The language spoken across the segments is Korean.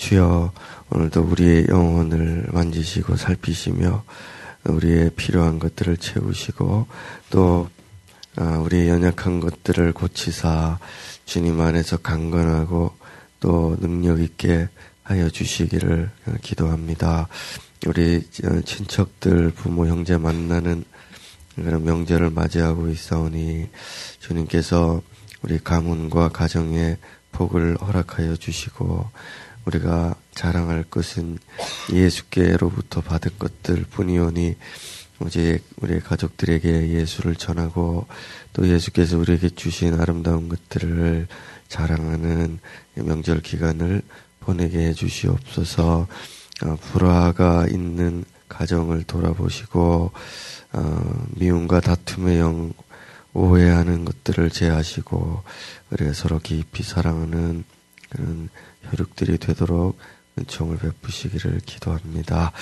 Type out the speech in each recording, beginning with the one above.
주여 오늘도 우리의 영혼을 만지시고 살피시며 우리의 필요한 것들을 채우시고 또 아, 우리의 연약한 것들을 고치사 주님 안에서 강건하고 또 능력 있게 하여 주시기를 기도합니다. 우리 친척들, 부모, 형제 만나는 그런 명절을 맞이하고 있사오니 주님께서 우리 가문과 가정에 복을 허락하여 주시고 우리가 자랑할 것은 예수께로부터 받은 것들 뿐이오니 오직 우리 가족들에게 예수를 전하고 또 예수께서 우리에게 주신 아름다운 것들을 자랑하는 명절 기간을 보내게 해 주시옵소서. 어, 불화가 있는 가정을 돌아보시고 어, 미움과 다툼의 영 오해하는 것들을 제하시고 우리가 서로 깊이 사랑하는 그런 혈육들이 되도록 은총을 베푸시기를 기도합니다.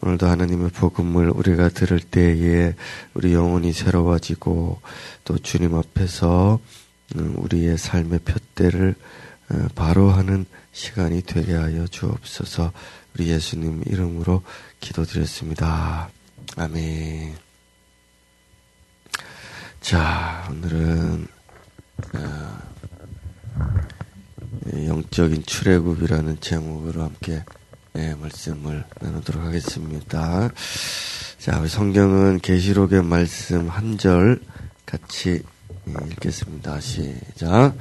오늘도 하나님의 복음을 우리가 들을 때에 우리 영혼이 새로워지고 또 주님 앞에서 음, 우리의 삶의 푯대를 어, 바로 하는 시간이 되게 하여 주옵소서 우리 예수님 이름으로 기도드렸습니다. 아멘. 자, 오늘은 어, 영적인 출애굽이라는 제목으로 함께 예, 말씀을 나누도록 하겠습니다. 자, 우리 성경은 계시록의 말씀 한 절 같이 읽겠습니다. 시작.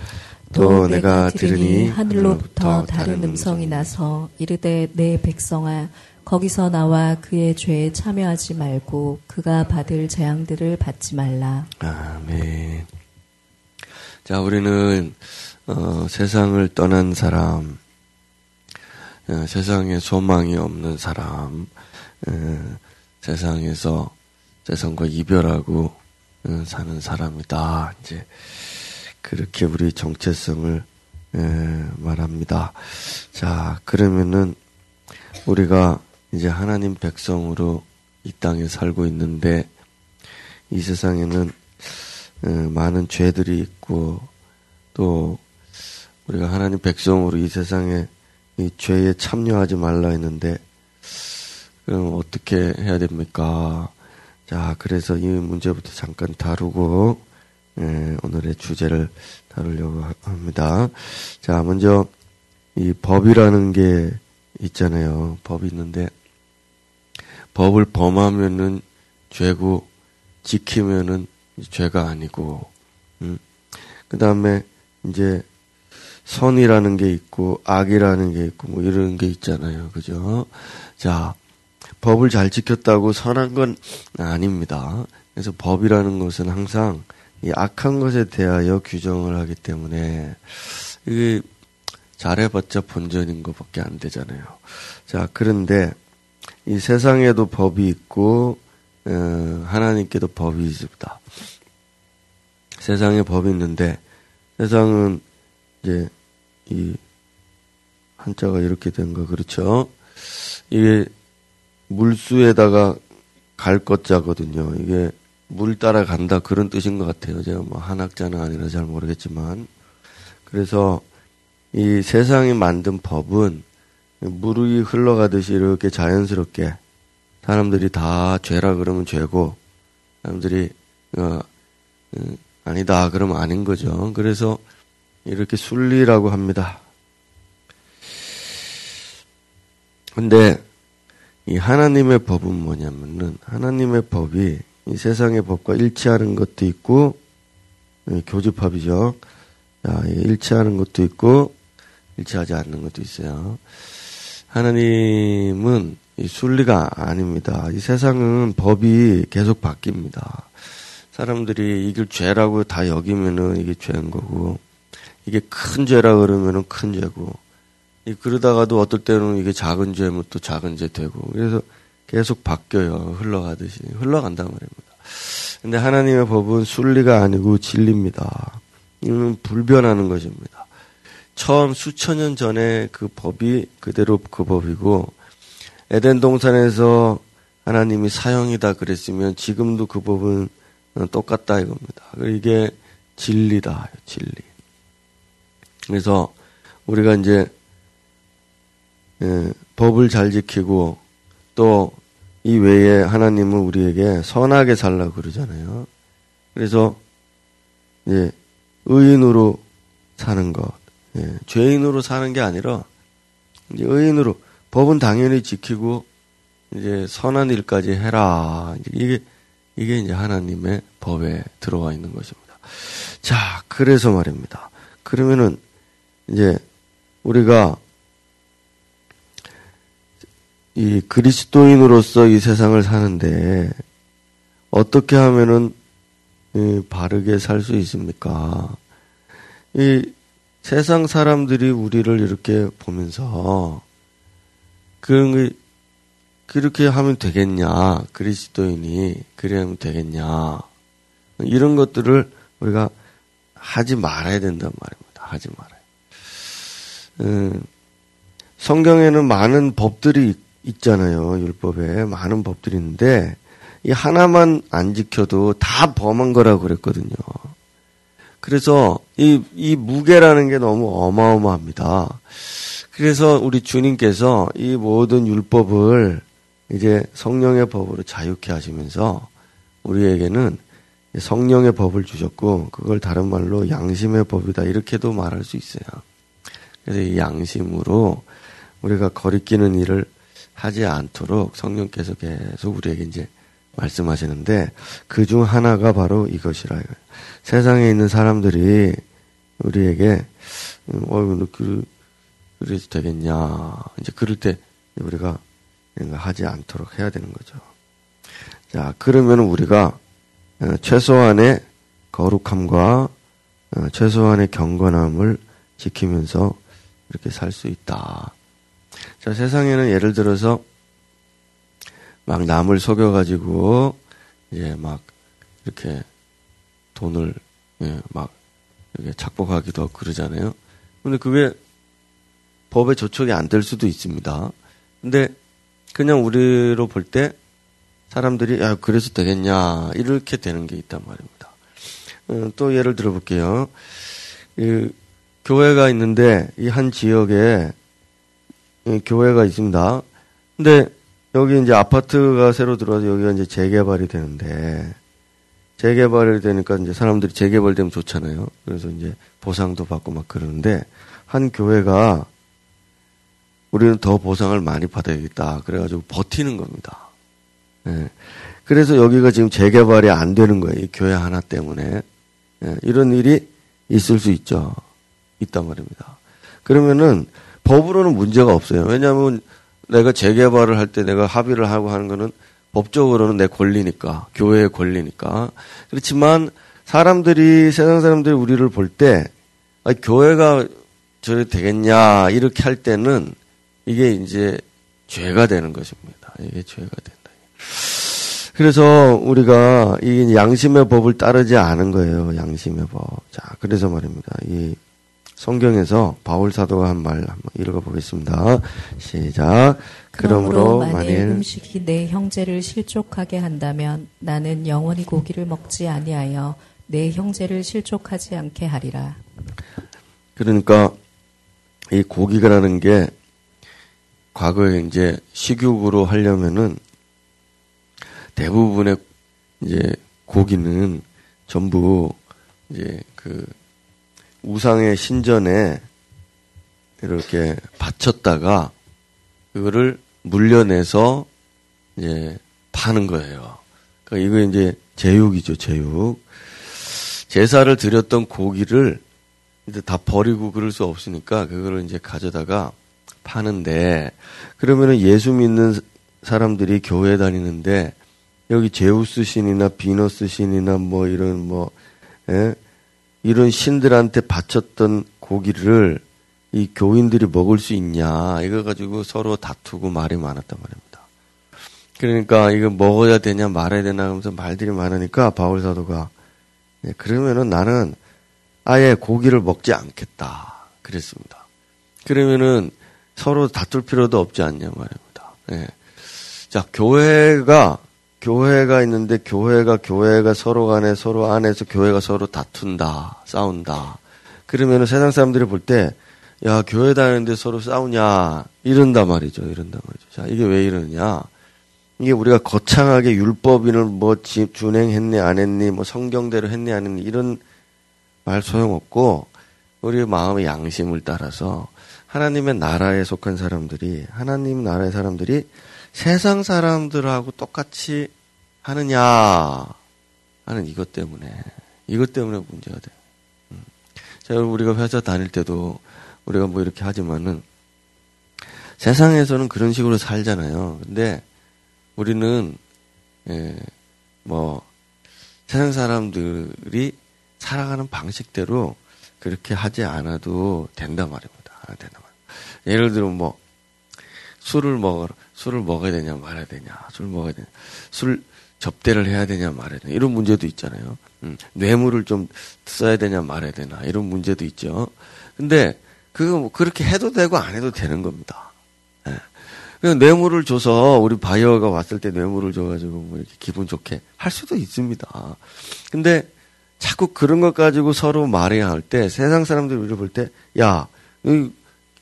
또 내가 들으니 하늘로부터 다른 음성이 나서 이르되 내 백성아 거기서 나와 그의 죄에 참여하지 말고 그가 받을 재앙들을 받지 말라. 아멘. 자, 우리는 어, 세상을 떠난 사람, 어, 세상에 소망이 없는 사람, 어, 세상에서 세상과 이별하고 어, 사는 사람이다. 이제 그렇게 우리 정체성을 에, 말합니다. 자, 그러면은 우리가 이제 하나님 백성으로 이 땅에 살고 있는데 이 세상에는 에, 많은 죄들이 있고 또 우리가 하나님 백성으로 이 세상에 이 죄에 참여하지 말라 했는데 그럼 어떻게 해야 됩니까? 자, 그래서 이 문제부터 잠깐 다루고 예, 오늘의 주제를 다루려고 합니다. 자, 먼저 이 법이라는 게 있잖아요. 법이 있는데 법을 범하면은 죄고 지키면은 죄가 아니고, 음. 그 다음에 이제 선이라는 게 있고 악이라는 게 있고 뭐 이런 게 있잖아요. 그죠? 자, 법을 잘 지켰다고 선한 건 아닙니다. 그래서 법이라는 것은 항상 이 악한 것에 대하여 규정을 하기 때문에 이게 잘해봤자 본전인 것밖에 안 되잖아요. 자, 그런데 이 세상에도 법이 있고 어, 하나님께도 법이 있습니다. 세상에 법이 있는데 세상은 이제 이 한자가 이렇게 된 거 그렇죠? 이게 물수에다가 갈 것자거든요. 이게 물 따라 간다 그런 뜻인 것 같아요. 제가 뭐 한학자는 아니라 잘 모르겠지만 그래서 이 세상이 만든 법은 물이 흘러가듯이 이렇게 자연스럽게 사람들이 다 죄라 그러면 죄고 사람들이 어, 음, 아니다 그러면 아닌 거죠. 그래서 이렇게 순리라고 합니다. 근데 이 하나님의 법은 뭐냐면은 하나님의 법이 이 세상의 법과 일치하는 것도 있고 교집합이죠. 자, 일치하는 것도 있고 일치하지 않는 것도 있어요. 하나님은 이 순리가 아닙니다. 이 세상은 법이 계속 바뀝니다. 사람들이 이걸 죄라고 다 여기면은 이게 죄인 거고 이게 큰 죄라 그러면은 큰 죄고 그러다가도 어떨 때는 이게 작은 죄면 또 작은 죄 되고 그래서 계속 바뀌어요 흘러가듯이 흘러간단 말입니다. 근데 하나님의 법은 순리가 아니고 진리입니다. 이는 불변하는 것입니다. 처음 수천 년 전에 그 법이 그대로 그 법이고 에덴 동산에서 하나님이 사형이다 그랬으면 지금도 그 법은 똑같다 이겁니다. 이게 진리다 진리. 그래서 우리가 이제 예, 법을 잘 지키고 또 이 외에 하나님은 우리에게 선하게 살라고 그러잖아요. 그래서 예, 의인으로 사는 것, 예, 죄인으로 사는 게 아니라 이제 의인으로 법은 당연히 지키고 이제 선한 일까지 해라. 이게 이게 이제 하나님의 법에 들어와 있는 것입니다. 자, 그래서 말입니다. 그러면은 이제 우리가 이 그리스도인으로서 이 세상을 사는데 어떻게 하면은 바르게 살 수 있습니까? 이 세상 사람들이 우리를 이렇게 보면서 그런 게 그렇게 하면 되겠냐 그리스도인이 그래 하면 되겠냐 이런 것들을 우리가 하지 말아야 된단 말입니다. 하지 말아요. 음, 성경에는 많은 법들이 있잖아요. 율법에 많은 법들이 있는데 이 하나만 안 지켜도 다 범한 거라고 그랬거든요. 그래서 이, 이 무게라는 게 너무 어마어마합니다. 그래서 우리 주님께서 이 모든 율법을 이제 성령의 법으로 자유케 하시면서 우리에게는 성령의 법을 주셨고 그걸 다른 말로 양심의 법이다 이렇게도 말할 수 있어요. 그래서 이 양심으로 우리가 거리끼는 일을 하지 않도록 성령께서 계속 우리에게 이제 말씀하시는데 그 중 하나가 바로 이것이라. 세상에 있는 사람들이 우리에게 음, 어이구 너 그, 그래도 되겠냐 이제 그럴 때 우리가 하지 않도록 해야 되는 거죠. 자 그러면 우리가 어, 최소한의 거룩함과 어, 최소한의 경건함을 지키면서 이렇게 살 수 있다. 자, 세상에는 예를 들어서 막 남을 속여가지고 이제 막 이렇게 돈을 예, 막 이렇게 착복하기도 하고 그러잖아요. 근데 그게 법에 조촉이 안 될 수도 있습니다. 근데 그냥 우리로 볼 때 사람들이 야 그래서 되겠냐 이렇게 되는 게 있단 말입니다. 어, 또 예를 들어 볼게요. 이 교회가 있는데 이 한 지역에 교회가 있습니다. 근데 여기 이제 아파트가 새로 들어와서 여기가 이제 재개발이 되는데 재개발이 되니까 이제 사람들이 재개발되면 좋잖아요. 그래서 이제 보상도 받고 막 그러는데 한 교회가 우리는 더 보상을 많이 받아야겠다. 그래가지고 버티는 겁니다. 예. 그래서 여기가 지금 재개발이 안 되는 거예요. 이 교회 하나 때문에. 예. 이런 일이 있을 수 있죠. 있단 말입니다. 그러면은 법으로는 문제가 없어요. 왜냐하면 내가 재개발을 할 때 내가 합의를 하고 하는 거는 법적으로는 내 권리니까, 교회의 권리니까. 그렇지만 사람들이, 세상 사람들이 우리를 볼 때, 아, 교회가 저래 되겠냐, 이렇게 할 때는 이게 이제 죄가 되는 것입니다. 이게 죄가 된다. 그래서 우리가 이 양심의 법을 따르지 않은 거예요. 양심의 법. 자, 그래서 말입니다. 이 성경에서 바울 사도가 한 말 한번 읽어 보겠습니다. 시작. 그러므로 만일 음식이 내 형제를 실족하게 한다면 나는 영원히 고기를 먹지 아니하여 내 형제를 실족하지 않게 하리라. 그러니까 이 고기가라는 게 과거에 이제 식육으로 하려면은 대부분의 이제 고기는 전부 이제 그 우상의 신전에 이렇게 바쳤다가 그거를 물려내서 이제 파는 거예요. 그러니까 이거 이제 제육이죠, 제육. 제사를 드렸던 고기를 이제 다 버리고 그럴 수 없으니까 그거를 이제 가져다가 파는데 그러면은 예수 믿는 사람들이 교회 다니는데 여기 제우스 신이나 비너스 신이나 뭐 이런 뭐 예? 이런 신들한테 바쳤던 고기를 이 교인들이 먹을 수 있냐 이거 가지고 서로 다투고 말이 많았단 말입니다. 그러니까 이거 먹어야 되냐 말아야 되나 하면서 말들이 많으니까 바울 사도가 예, 그러면은 나는 아예 고기를 먹지 않겠다 그랬습니다. 그러면은 서로 다툴 필요도 없지 않냐 말입니다. 예. 자 교회가 교회가 있는데 교회가 교회가 서로 간에 서로 안에서 교회가 서로 다툰다, 싸운다. 그러면은 세상 사람들이 볼 때 야, 교회 다니는데 서로 싸우냐. 이런단 말이죠. 이런단 말이죠. 자, 이게 왜 이러느냐. 이게 우리가 거창하게 율법인을 뭐 준행했니, 안 했니, 뭐 성경대로 했니, 안 했니, 이런 말 소용없고, 우리 마음의 양심을 따라서 하나님의 나라에 속한 사람들이, 하나님 나라의 사람들이 세상 사람들하고 똑같이 하느냐 하는 이것 때문에, 이것 때문에 문제가 돼. 음. 제가 우리가 회사 다닐 때도 우리가 뭐 이렇게 하지만은 세상에서는 그런 식으로 살잖아요. 근데 우리는 예, 뭐 세상 사람들이 살아가는 방식대로 그렇게 하지 않아도 된단 말입니다. 안 된단 말이에요. 예를 들어 뭐 술을 먹어 술을 먹어야 되냐 말아야 되냐 술 먹어야 되냐 술 접대를 해야 되냐 말아야 되냐 이런 문제도 있잖아요. 음, 뇌물을 좀 써야 되냐 말아야 되나 이런 문제도 있죠. 근데 그거 뭐 그렇게 해도 되고 안 해도 되는 겁니다. 예. 그냥 뇌물을 줘서 우리 바이어가 왔을 때 뇌물을 줘가지고 뭐 이렇게 기분 좋게 할 수도 있습니다. 근데 자꾸 그런 것 가지고 서로 말해야 할 때 세상 사람들이 우리를 볼 때 야,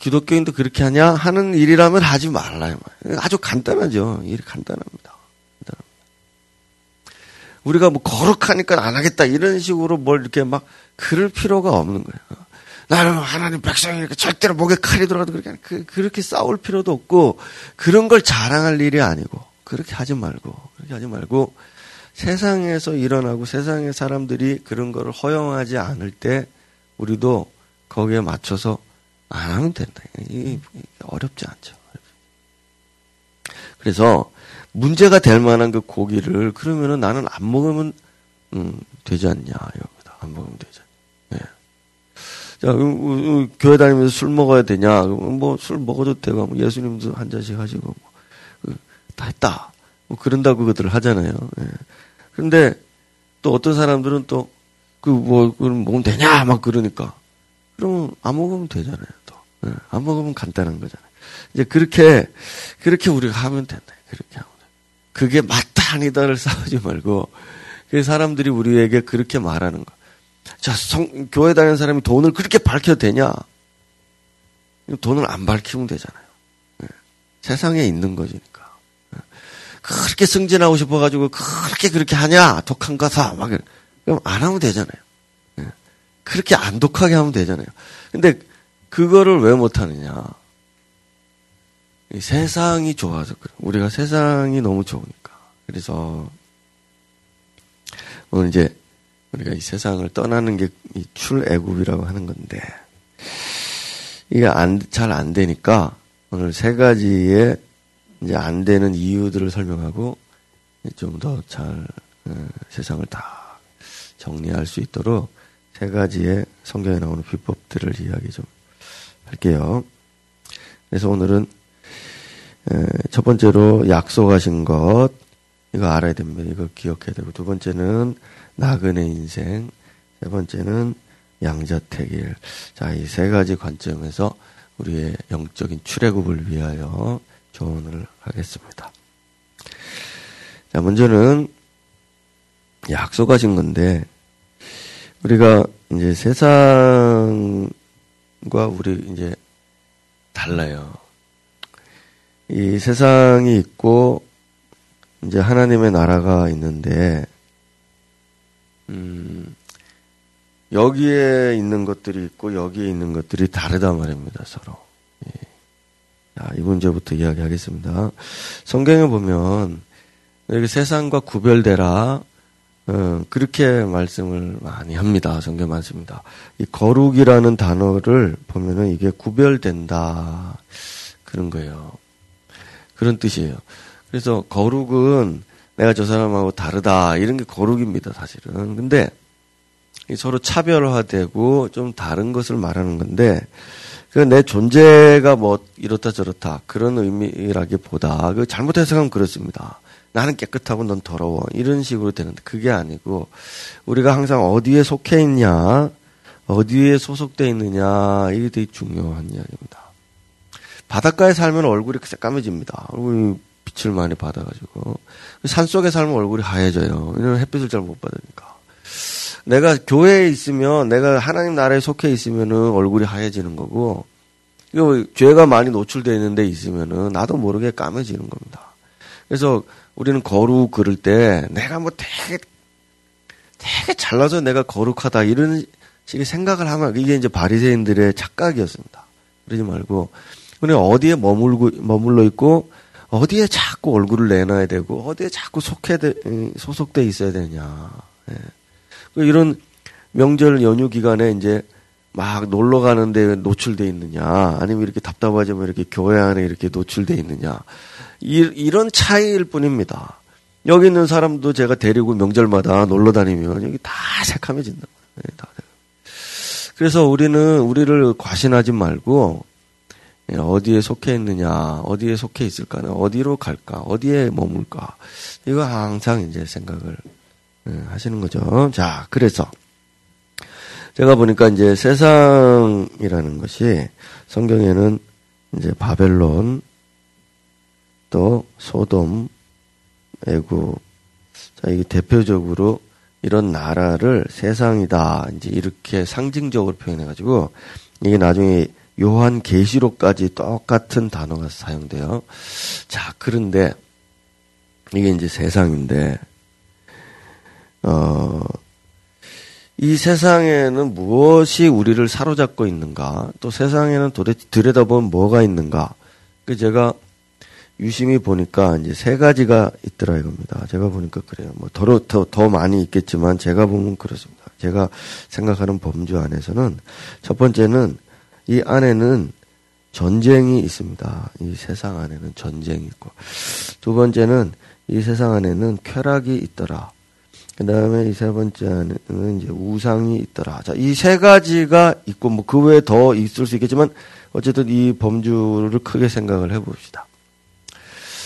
기독교인도 그렇게 하냐 하는 일이라면 하지 말라요. 아주 간단하죠. 일이 간단합니다. 간단합니다. 우리가 뭐 거룩하니까 안 하겠다 이런 식으로 뭘 이렇게 막 그럴 필요가 없는 거예요. 나는 하나님 백성이니까 절대로 목에 칼이 들어가도 그렇게 그, 그렇게 싸울 필요도 없고 그런 걸 자랑할 일이 아니고 그렇게 하지 말고 그렇게 하지 말고 세상에서 일어나고 세상의 사람들이 그런 거를 허용하지 않을 때 우리도 거기에 맞춰서 안 하면 된다. 이 어렵지 않죠. 그래서 문제가 될 만한 그 고기를 그러면은 나는 안 먹으면 음, 되지 않냐 이겁니다. 안 먹으면 되지 않냐. 예. 자, 음, 음, 교회 다니면서 술 먹어야 되냐? 뭐 술 먹어도 되고 뭐 예수님도 한 잔씩 하시고 뭐, 그, 다 했다. 뭐 그런다고 그들 하잖아요. 예. 그런데 또 어떤 사람들은 또 그뭐 그럼 먹으면 되냐 막 그러니까 그러면 안 먹으면 되잖아요. 또 예. 안 먹으면 간단한 거잖아요. 이제 그렇게 그렇게 우리가 하면 된다. 그렇게 하면 그게 맞다 아니다를 싸우지 말고 그 사람들이 우리에게 그렇게 말하는 거. 자, 성, 교회 다니는 사람이 돈을 그렇게 밝혀도 되냐? 돈을 안 밝히면 되잖아요. 네. 세상에 있는 거지니까. 네. 그렇게 승진하고 싶어가지고 그렇게 그렇게 하냐? 독한 거사. 막, 그럼 안 하면 되잖아요. 네. 그렇게 안 독하게 하면 되잖아요. 근데 그거를 왜 못하느냐? 세상이 좋아서 그래. 우리가 세상이 너무 좋으니까. 그래서 오늘 이제 우리가 이 세상을 떠나는 게 출애굽이라고 하는 건데 이게 안잘 안 되니까 오늘 세 가지의 이제 안 되는 이유들을 설명하고 좀 더잘 어, 세상을 다 정리할 수 있도록 세 가지의 성경에 나오는 비법들을 이야기 좀 할게요. 그래서 오늘은 첫 번째로 약속하신 것 이거 알아야 됩니다. 이거 기억해야 되고 두 번째는 나그네 인생, 세 번째는 양자택일. 자, 이 세 가지 관점에서 우리의 영적인 출애굽을 위하여 조언을 하겠습니다. 자, 먼저는 약속하신 건데 우리가 이제 세상과 우리 이제 달라요. 이 세상이 있고 이제 하나님의 나라가 있는데 음, 여기에 있는 것들이 있고 여기에 있는 것들이 다르다 말입니다. 서로. 예. 자, 이 문제부터 이야기하겠습니다. 성경에 보면 여기 세상과 구별되라 어, 그렇게 말씀을 많이 합니다. 성경 많습니다. 이 거룩이라는 단어를 보면은 이게 구별된다 그런 거예요. 그런 뜻이에요. 그래서 거룩은 내가 저 사람하고 다르다 이런 게 거룩입니다 사실은 근데 서로 차별화되고 좀 다른 것을 말하는 건데 그내 존재가 뭐 이렇다 저렇다 그런 의미라기보다 그 잘못 해석하면 그렇습니다 나는 깨끗하고 넌 더러워 이런 식으로 되는데 그게 아니고 우리가 항상 어디에 속해 있냐 어디에 소속돼 있느냐 이게 되게 중요한 이야기입니다 바닷가에 살면 얼굴이 새까매집니다 얼굴이 빛을 많이 받아가지고 산 속에 살면 얼굴이 하얘져요. 왜냐면 햇빛을 잘 못 받으니까. 내가 교회에 있으면 내가 하나님 나라에 속해 있으면은 얼굴이 하얘지는 거고 이거 죄가 많이 노출되어 있는 데 있으면은 나도 모르게 까매지는 겁니다. 그래서 우리는 거룩 그럴 때 내가 뭐 되게 되게 잘나서 내가 거룩하다 이런 식의 생각을 하면 이게 이제 바리새인들의 착각이었습니다. 그러지 말고 우리 어디에 머물고 머물러 있고 어디에 자꾸 얼굴을 내놔야 되고 어디에 자꾸 속해 소속돼 있어야 되냐. 예. 그 이런 명절 연휴 기간에 이제 막 놀러 가는데 노출돼 있느냐 아니면 이렇게 답답하지만 이렇게 교회 안에 이렇게 노출돼 있느냐 이, 이런 차이일 뿐입니다. 여기 있는 사람도 제가 데리고 명절마다 놀러 다니면 여기 다 새카매진다. 네, 다. 그래서 우리는 우리를 과신하지 말고 예, 어디에 속해 있느냐, 어디에 속해 있을까, 어디로 갈까, 어디에 머물까 이거 항상 이제 생각을 예, 하시는 거죠. 자, 그래서 제가 보니까 이제 세상이라는 것이 성경에는 이제 바벨론 또 소돔, 애굽. 자, 이게 대표적으로 이런 나라를 세상이다. 이제 이렇게 상징적으로 표현해 가지고 이게 나중에 요한 계시록까지 똑같은 단어가 사용돼요. 자, 그런데 이게 이제 세상인데 어, 이 세상에는 무엇이 우리를 사로잡고 있는가? 또 세상에는 도대체 들여다보면 뭐가 있는가? 그 제가 유심히 보니까 이제 세 가지가 있더라 이겁니다. 제가 보니까 그래요. 뭐 더, 더, 더 많이 있겠지만 제가 보면 그렇습니다. 제가 생각하는 범주 안에서는 첫 번째는 이 안에는 전쟁이 있습니다. 이 세상 안에는 전쟁이 있고. 두 번째는 이 세상 안에는 쾌락이 있더라. 그 다음에 이 세 번째는 이제 우상이 있더라. 자, 이 세 가지가 있고, 뭐, 그 외에 더 있을 수 있겠지만, 어쨌든 이 범주를 크게 생각을 해 봅시다.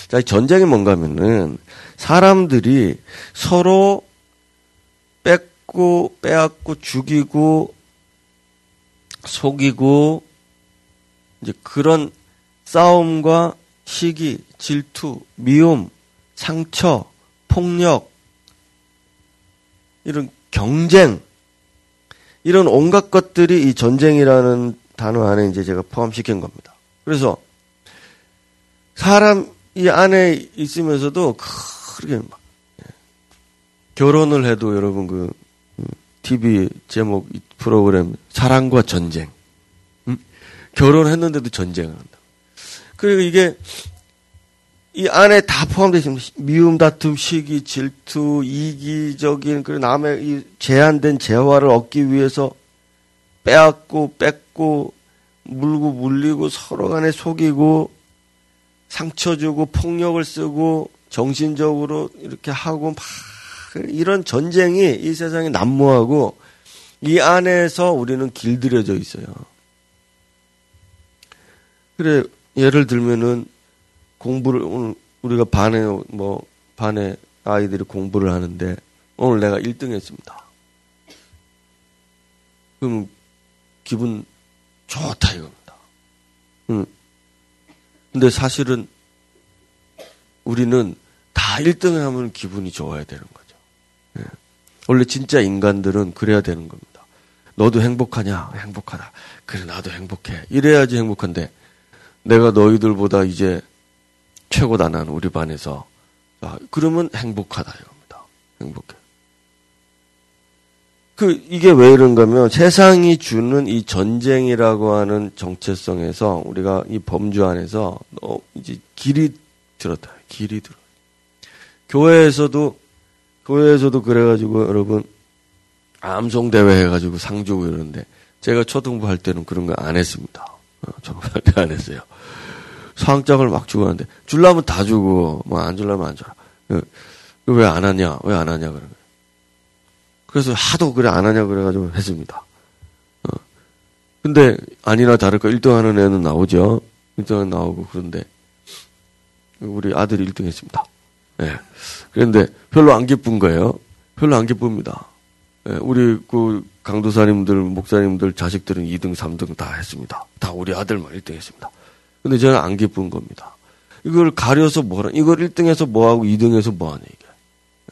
자, 전쟁이 뭔가 하면은, 사람들이 서로 뺏고, 빼앗고, 죽이고, 속이고, 이제 그런 싸움과 시기, 질투, 미움, 상처, 폭력, 이런 경쟁, 이런 온갖 것들이 이 전쟁이라는 단어 안에 이제 제가 포함시킨 겁니다. 그래서 사람 이 안에 있으면서도 그렇게 막 예. 결혼을 해도 여러분 그 TV 제목 프로그램 사랑과 전쟁 음? 결혼했는데도 전쟁을 한다. 그리고 이게 이 안에 다 포함되어 있습니다. 미움, 다툼, 시기, 질투, 이기적인, 그리고 남의 이 제한된 재화를 얻기 위해서 빼앗고, 뺏고, 물고, 물리고, 서로 간에 속이고, 상처 주고, 폭력을 쓰고, 정신적으로 이렇게 하고, 막, 이런 전쟁이 이 세상에 난무하고, 이 안에서 우리는 길들여져 있어요. 그래, 예를 들면은, 공부를 오늘 우리가 반에 뭐 반에 아이들이 공부를 하는데 오늘 내가 1등 했습니다. 그럼 기분 좋다 이겁니다. 응. 근데 사실은 우리는 다 1등 하면 기분이 좋아야 되는 거죠. 예. 원래 진짜 인간들은 그래야 되는 겁니다. 너도 행복하냐? 행복하다. 그래, 나도 행복해. 이래야지 행복한데, 내가 너희들보다 이제 최고다 난 우리 반에서 아, 그러면 행복하다 이겁니다. 행복해. 그 이게 왜 이런가면 세상이 주는 이 전쟁이라고 하는 정체성에서 우리가 이 범주 안에서 너 이제 길이 들었다. 길이 들어. 교회에서도 교회에서도 그래가지고 여러분 암송 대회 해가지고 상 주고 이러는데 제가 초등부 할 때는 그런 거 안 했습니다. 어, 초등부 할 때 안 했어요. 상장을 막 주고 하는데 줄라면 다 주고 뭐 안 줄라면 안 줘라. 그, 그 왜안 하냐? 왜 안 하냐 거예요. 그래서 하도 그래 안 하냐 그래가지고 했습니다. 어. 근데 아니나 다를까 1등 하는 애는 나오죠. 1등은 나오고 그런데 우리 아들이 1등 했습니다. 예. 네. 그런데 별로 안 기쁜 거예요. 별로 안 기쁩니다. 예, 우리 그 강도사님들, 목사님들, 자식들은 2등, 3등 다 했습니다. 다 우리 아들만 1등 했습니다. 근데 저는 안 기쁜 겁니다. 이걸 가려서 뭐라, 이걸 1등해서 뭐하고 2등해서 뭐하냐, 이게.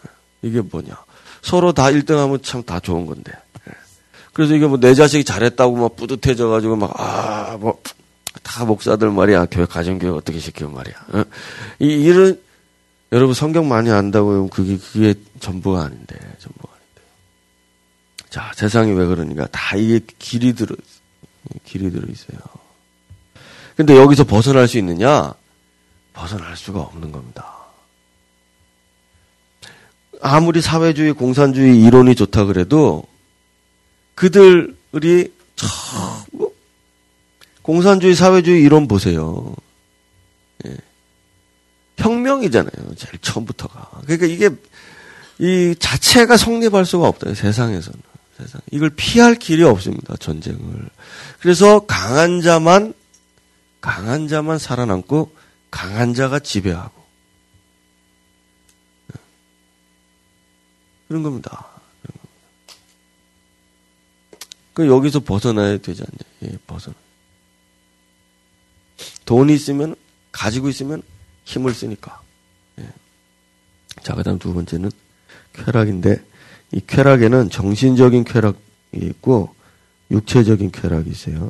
예. 이게 뭐냐. 서로 다 1등하면 참 다 좋은 건데. 예. 그래서 이게 뭐 내 자식이 잘했다고 막 뿌듯해져가지고 막, 아, 뭐, 다 목사들 말이야. 교회 가정교회 어떻게 시키고 말이야. 어? 이 이런 여러분 성경 많이 안다고 그게 그게 전부가 아닌데 전부가 아닌데. 자 세상이 왜 그러니까 다 이게 길이 들어 길이 들어 있어요. 근데 여기서 벗어날 수 있느냐? 벗어날 수가 없는 겁니다. 아무리 사회주의, 공산주의 이론이 좋다 그래도 그들이 참 뭐, 공산주의, 사회주의 이론 보세요. 예. 혁명이잖아요. 제일 처음부터가. 그러니까 이게 이 자체가 성립할 수가 없다. 세상에서는. 세상. 이걸 피할 길이 없습니다. 전쟁을. 그래서 강한 자만 강한 자만 살아남고 강한 자가 지배하고 그런 겁니다. 그 여기서 벗어나야 되지 않냐? 예, 벗어나. 돈이 있으면 가지고 있으면 힘을 쓰니까. 예. 자, 그다음 두 번째는 쾌락인데 이 쾌락에는 정신적인 쾌락이 있고 육체적인 쾌락이 있어요.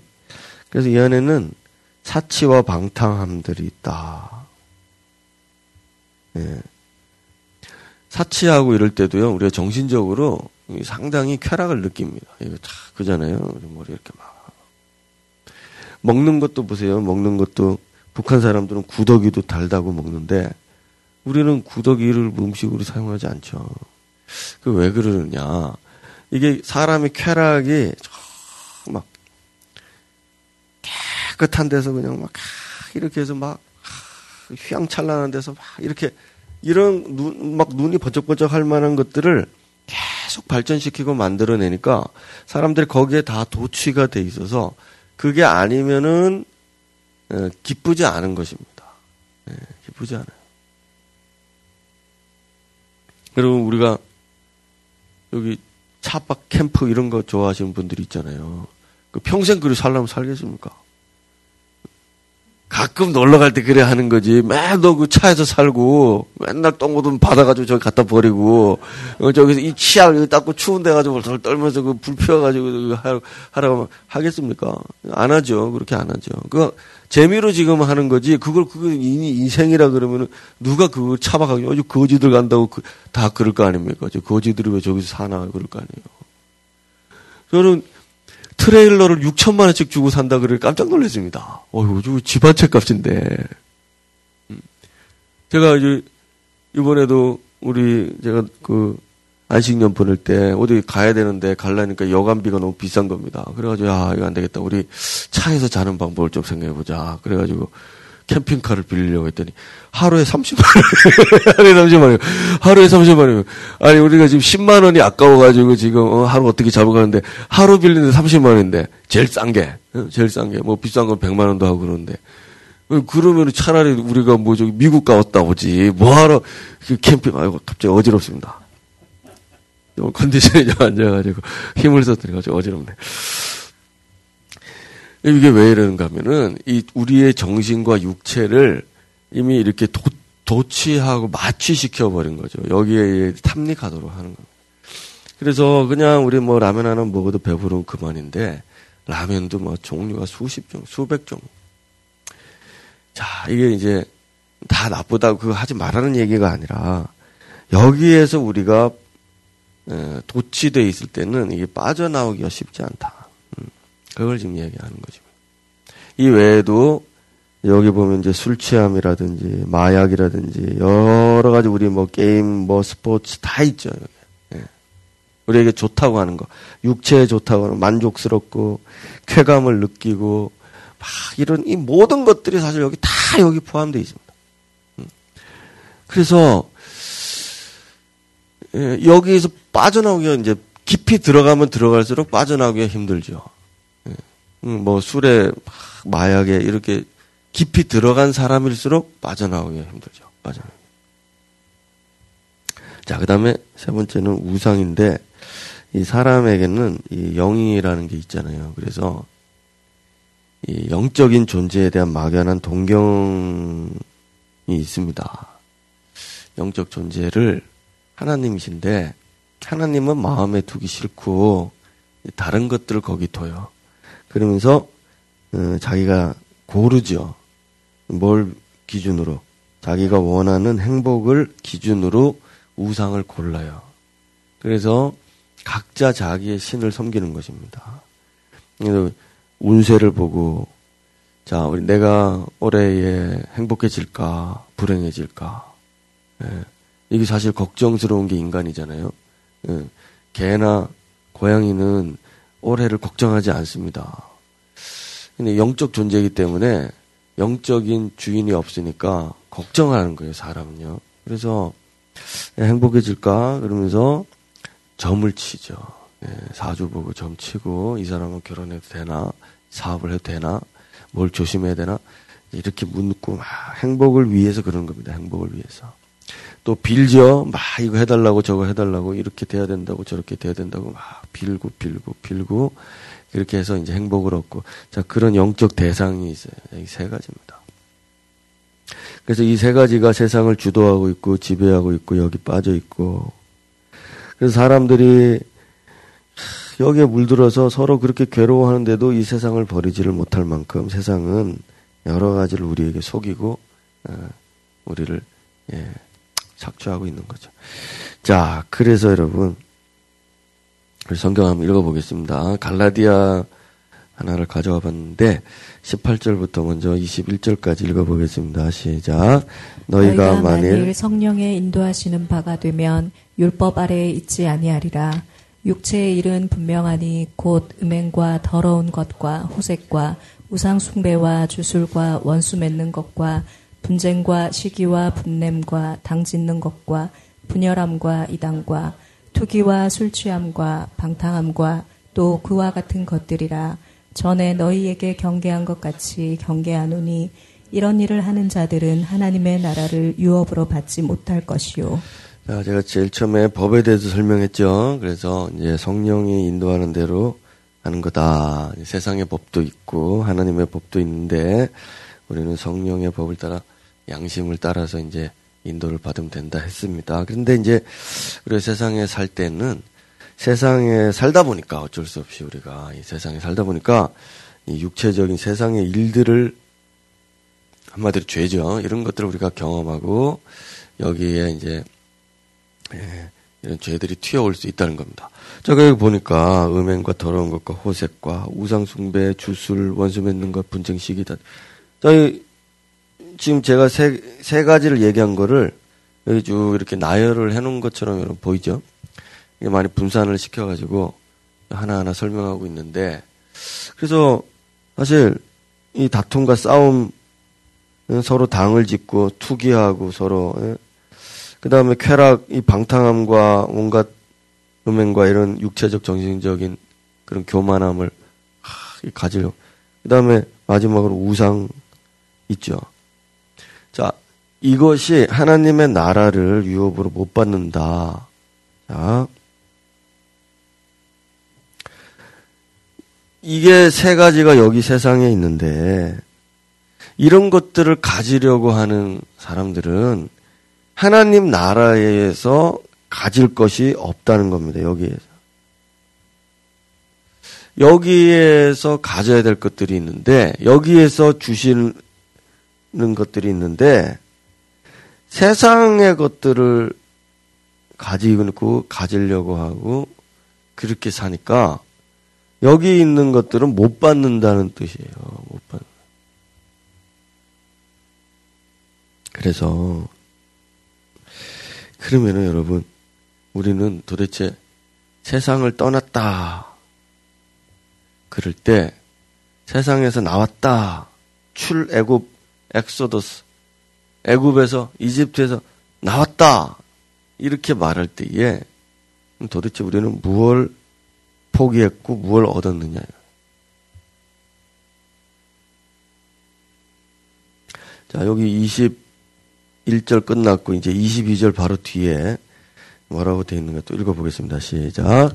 그래서 이 안에는 사치와 방탕함들이 있다. 예. 사치하고 이럴 때도요, 우리가 정신적으로 상당히 쾌락을 느낍니다. 이거 다 그잖아요. 머리 이렇게 막. 먹는 것도 보세요. 먹는 것도 북한 사람들은 구더기도 달다고 먹는데 우리는 구더기를 음식으로 사용하지 않죠. 그 왜 그러느냐. 이게 사람의 쾌락이 막 깨끗한 데서 그냥 막 이렇게 해서 막 휘황찬란한 데서 막 이렇게 이런 눈, 막 눈이 번쩍번쩍 할 만한 것들을 계속 발전시키고 만들어내니까 사람들이 거기에 다 도취가 돼 있어서 그게 아니면은 어, 기쁘지 않은 것입니다. 네, 기쁘지 않아요. 여러분 우리가 여기 차박 캠프 이런 거 좋아하시는 분들이 있잖아요. 그 평생 그리 살려면 살겠습니까? 가끔 놀러 갈 때 그래 하는 거지. 맨날 그 차에서 살고, 맨날 똥 묻으면 받아가지고 저기 갖다 버리고, 어, 저기서 이 여기 닦고 추운데 가지고 덜 떨면서 그 불 피워가지고 그 하라고 하겠습니까? 안 하죠. 그렇게 안 하죠. 그 재미로 지금 하는 거지. 그걸 그거 인생이라 그러면은 누가 그걸 차박하고 아주 거지들 간다고 그, 다 그럴 거 아닙니까? 저 거지들이 왜 저기서 사나 그럴 거 아니에요. 저는 트레일러를 6천만 원씩 주고 산다 그래 깜짝 놀랐습니다. 어휴, 집한 채 값인데. 음. 제가 이제 이번에도 우리 제가 그 안식년 보낼 때 어디 가야 되는데 갈라니까 여관비가 너무 비싼 겁니다. 그래가지고 야 이거 안 되겠다. 우리 차에서 자는 방법을 좀 생각해 보자. 그래가지고 캠핑카를 빌리려고 했더니 하루에 30만 원. 하루에 30만 원. 하루에 30만 원. 아니 우리가 지금 10만 원이 아까워가지고 지금 어, 하루 어떻게 잡아가는데 하루 빌리는데 30만 원인데 제일 싼 게. 어, 제일 싼 게. 뭐 비싼 건 100만 원도 하고 그러는데. 어, 그러면 차라리 우리가 뭐 저기 미국 가왔다 오지. 뭐하러 그 캠핑 아이고 갑자기 어지럽습니다. 컨디션이 좀 안 좋아가지고 힘을 썼더니 가지고 어지럽네. 이게 왜 이러는가 하면은 이 우리의 정신과 육체를 이미 이렇게 도, 도취하고 마취시켜 버린 거죠. 여기에 탐닉하도록 하는 겁니다. 그래서 그냥 우리 뭐 라면 하나 먹어도 배부르면 그만인데 라면도 뭐 종류가 수십 종, 수백 종. 자, 이게 이제 다 나쁘다고 그거 하지 말라는 얘기가 아니라 여기에서 우리가 도취돼 있을 때는 이게 빠져나오기가 쉽지 않다. 그걸 지금 얘기하는 거죠. 이 외에도 여기 보면 이제 술 취함이라든지 마약이라든지 여러 가지 우리 뭐 게임 뭐 스포츠 다 있죠. 예. 우리에게 좋다고 하는 거, 육체에 좋다고 하는 만족스럽고 쾌감을 느끼고 막 이런 이 모든 것들이 사실 여기 다 여기 포함되어 있습니다. 음. 그래서 예, 여기에서 빠져나오기가 이제 깊이 들어가면 들어갈수록 빠져나오기가 힘들죠. 음, 뭐 술에 마약에 이렇게 깊이 들어간 사람일수록 빠져나오기가 힘들죠. 빠져나오기. 자, 그 다음에 세 번째는 우상인데, 이 사람에게는 이 영이라는 게 있잖아요. 그래서 이 영적인 존재에 대한 막연한 동경이 있습니다. 영적 존재를 하나님이신데, 하나님은 마음에 두기 싫고, 다른 것들을 거기 둬요. 그러면서 어, 자기가 고르죠. 뭘 기준으로? 자기가 원하는 행복을 기준으로 우상을 골라요. 그래서 각자 자기의 신을 섬기는 것입니다. 그래서 운세를 보고 자, 우리 내가 올해에 행복해질까, 불행해질까. 예. 이게 사실 걱정스러운 게 인간이잖아요. 예. 개나 고양이는 올해를 걱정하지 않습니다. 근데 영적 존재이기 때문에 영적인 주인이 없으니까 걱정하는 거예요, 사람은요. 그래서 행복해질까? 그러면서 점을 치죠. 예, 사주 보고 점 치고 이 사람은 결혼해도 되나? 사업을 해도 되나? 뭘 조심해야 되나? 이렇게 묻고 막 행복을 위해서 그런 겁니다. 행복을 위해서. 또 빌죠. 막 이거 해달라고 저거 해달라고 이렇게 돼야 된다고 저렇게 돼야 된다고 막 빌고 빌고 빌고 이렇게 해서 이제 행복을 얻고 자 그런 영적 대상이 있어요. 이 세 가지입니다. 그래서 이 세 가지가 세상을 주도하고 있고 지배하고 있고 여기 빠져 있고 그래서 사람들이 여기에 물들어서 서로 그렇게 괴로워하는데도 이 세상을 버리지를 못할 만큼 세상은 여러 가지를 우리에게 속이고 어, 우리를 예, 착취하고 있는 거죠. 자, 그래서 여러분 성경 한번 읽어보겠습니다. 갈라디아 하나를 가져와 봤는데 18절부터 먼저 21절까지 읽어보겠습니다. 시작. 너희가, 만일, 만일 성령의 인도하시는 바가 되면 율법 아래에 있지 아니하리라. 육체의 일은 분명하니 곧 음행과 더러운 것과 호색과 우상 숭배와 주술과 원수 맺는 것과 분쟁과 시기와 분냄과 당 짓는 것과 분열함과 이당과 투기와 술 취함과 방탕함과 또 그와 같은 것들이라 전에 너희에게 경계한 것 같이 경계하노니 이런 일을 하는 자들은 하나님의 나라를 유업으로 받지 못할 것이요. 자, 제가 제일 처음에 법에 대해서 설명했죠. 그래서 이제 성령이 인도하는 대로 하는 거다. 세상의 법도 있고 하나님의 법도 있는데 우리는 성령의 법을 따라 양심을 따라서 이제 인도를 받으면 된다 했습니다. 그런데 이제 우리가 세상에 살 때는 세상에 살다 보니까 어쩔 수 없이 우리가 이 세상에 살다 보니까 이 육체적인 세상의 일들을 한마디로 죄죠. 이런 것들을 우리가 경험하고 여기에 이제 예, 이런 죄들이 튀어올 수 있다는 겁니다. 자, 여기 보니까 음행과 더러운 것과 호색과 우상 숭배, 주술, 원수 맺는 것, 분쟁 시기다. 자, 지금 제가 세, 세 가지를 얘기한 거를 여기 쭉 이렇게 나열을 해놓은 것처럼 여러분 보이죠? 이게 많이 분산을 시켜가지고 하나하나 설명하고 있는데, 그래서 사실 이 다툼과 싸움, 서로 당을 짓고 투기하고 서로 예, 그 다음에 쾌락, 이 방탕함과 온갖 음행과 이런 육체적, 정신적인 그런 교만함을 가지려. 그 다음에 마지막으로 우상 있죠. 자, 이것이 하나님의 나라를 유업으로 못 받는다. 자. 이게 세 가지가 여기 세상에 있는데, 이런 것들을 가지려고 하는 사람들은 하나님 나라에서 가질 것이 없다는 겁니다. 여기에서. 여기에서 가져야 될 것들이 있는데, 여기에서 주시 는 것들이 있는데, 세상의 것들을 가지고 가지려고 하고, 그렇게 사니까, 여기 있는 것들은 못 받는다는 뜻이에요. 못 받는. 그래서, 그러면은 여러분, 우리는 도대체 세상을 떠났다. 그럴 때 세상에서 나왔다. 출애굽 엑소더스 애굽에서 이집트에서 나왔다. 이렇게 말할 때에 도대체 우리는 무엇을 포기했고 무엇을 얻었느냐. 자, 여기 20 1절 끝났고 이제 22절 바로 뒤에 뭐라고 되어 있는가 또 읽어보겠습니다. 시작.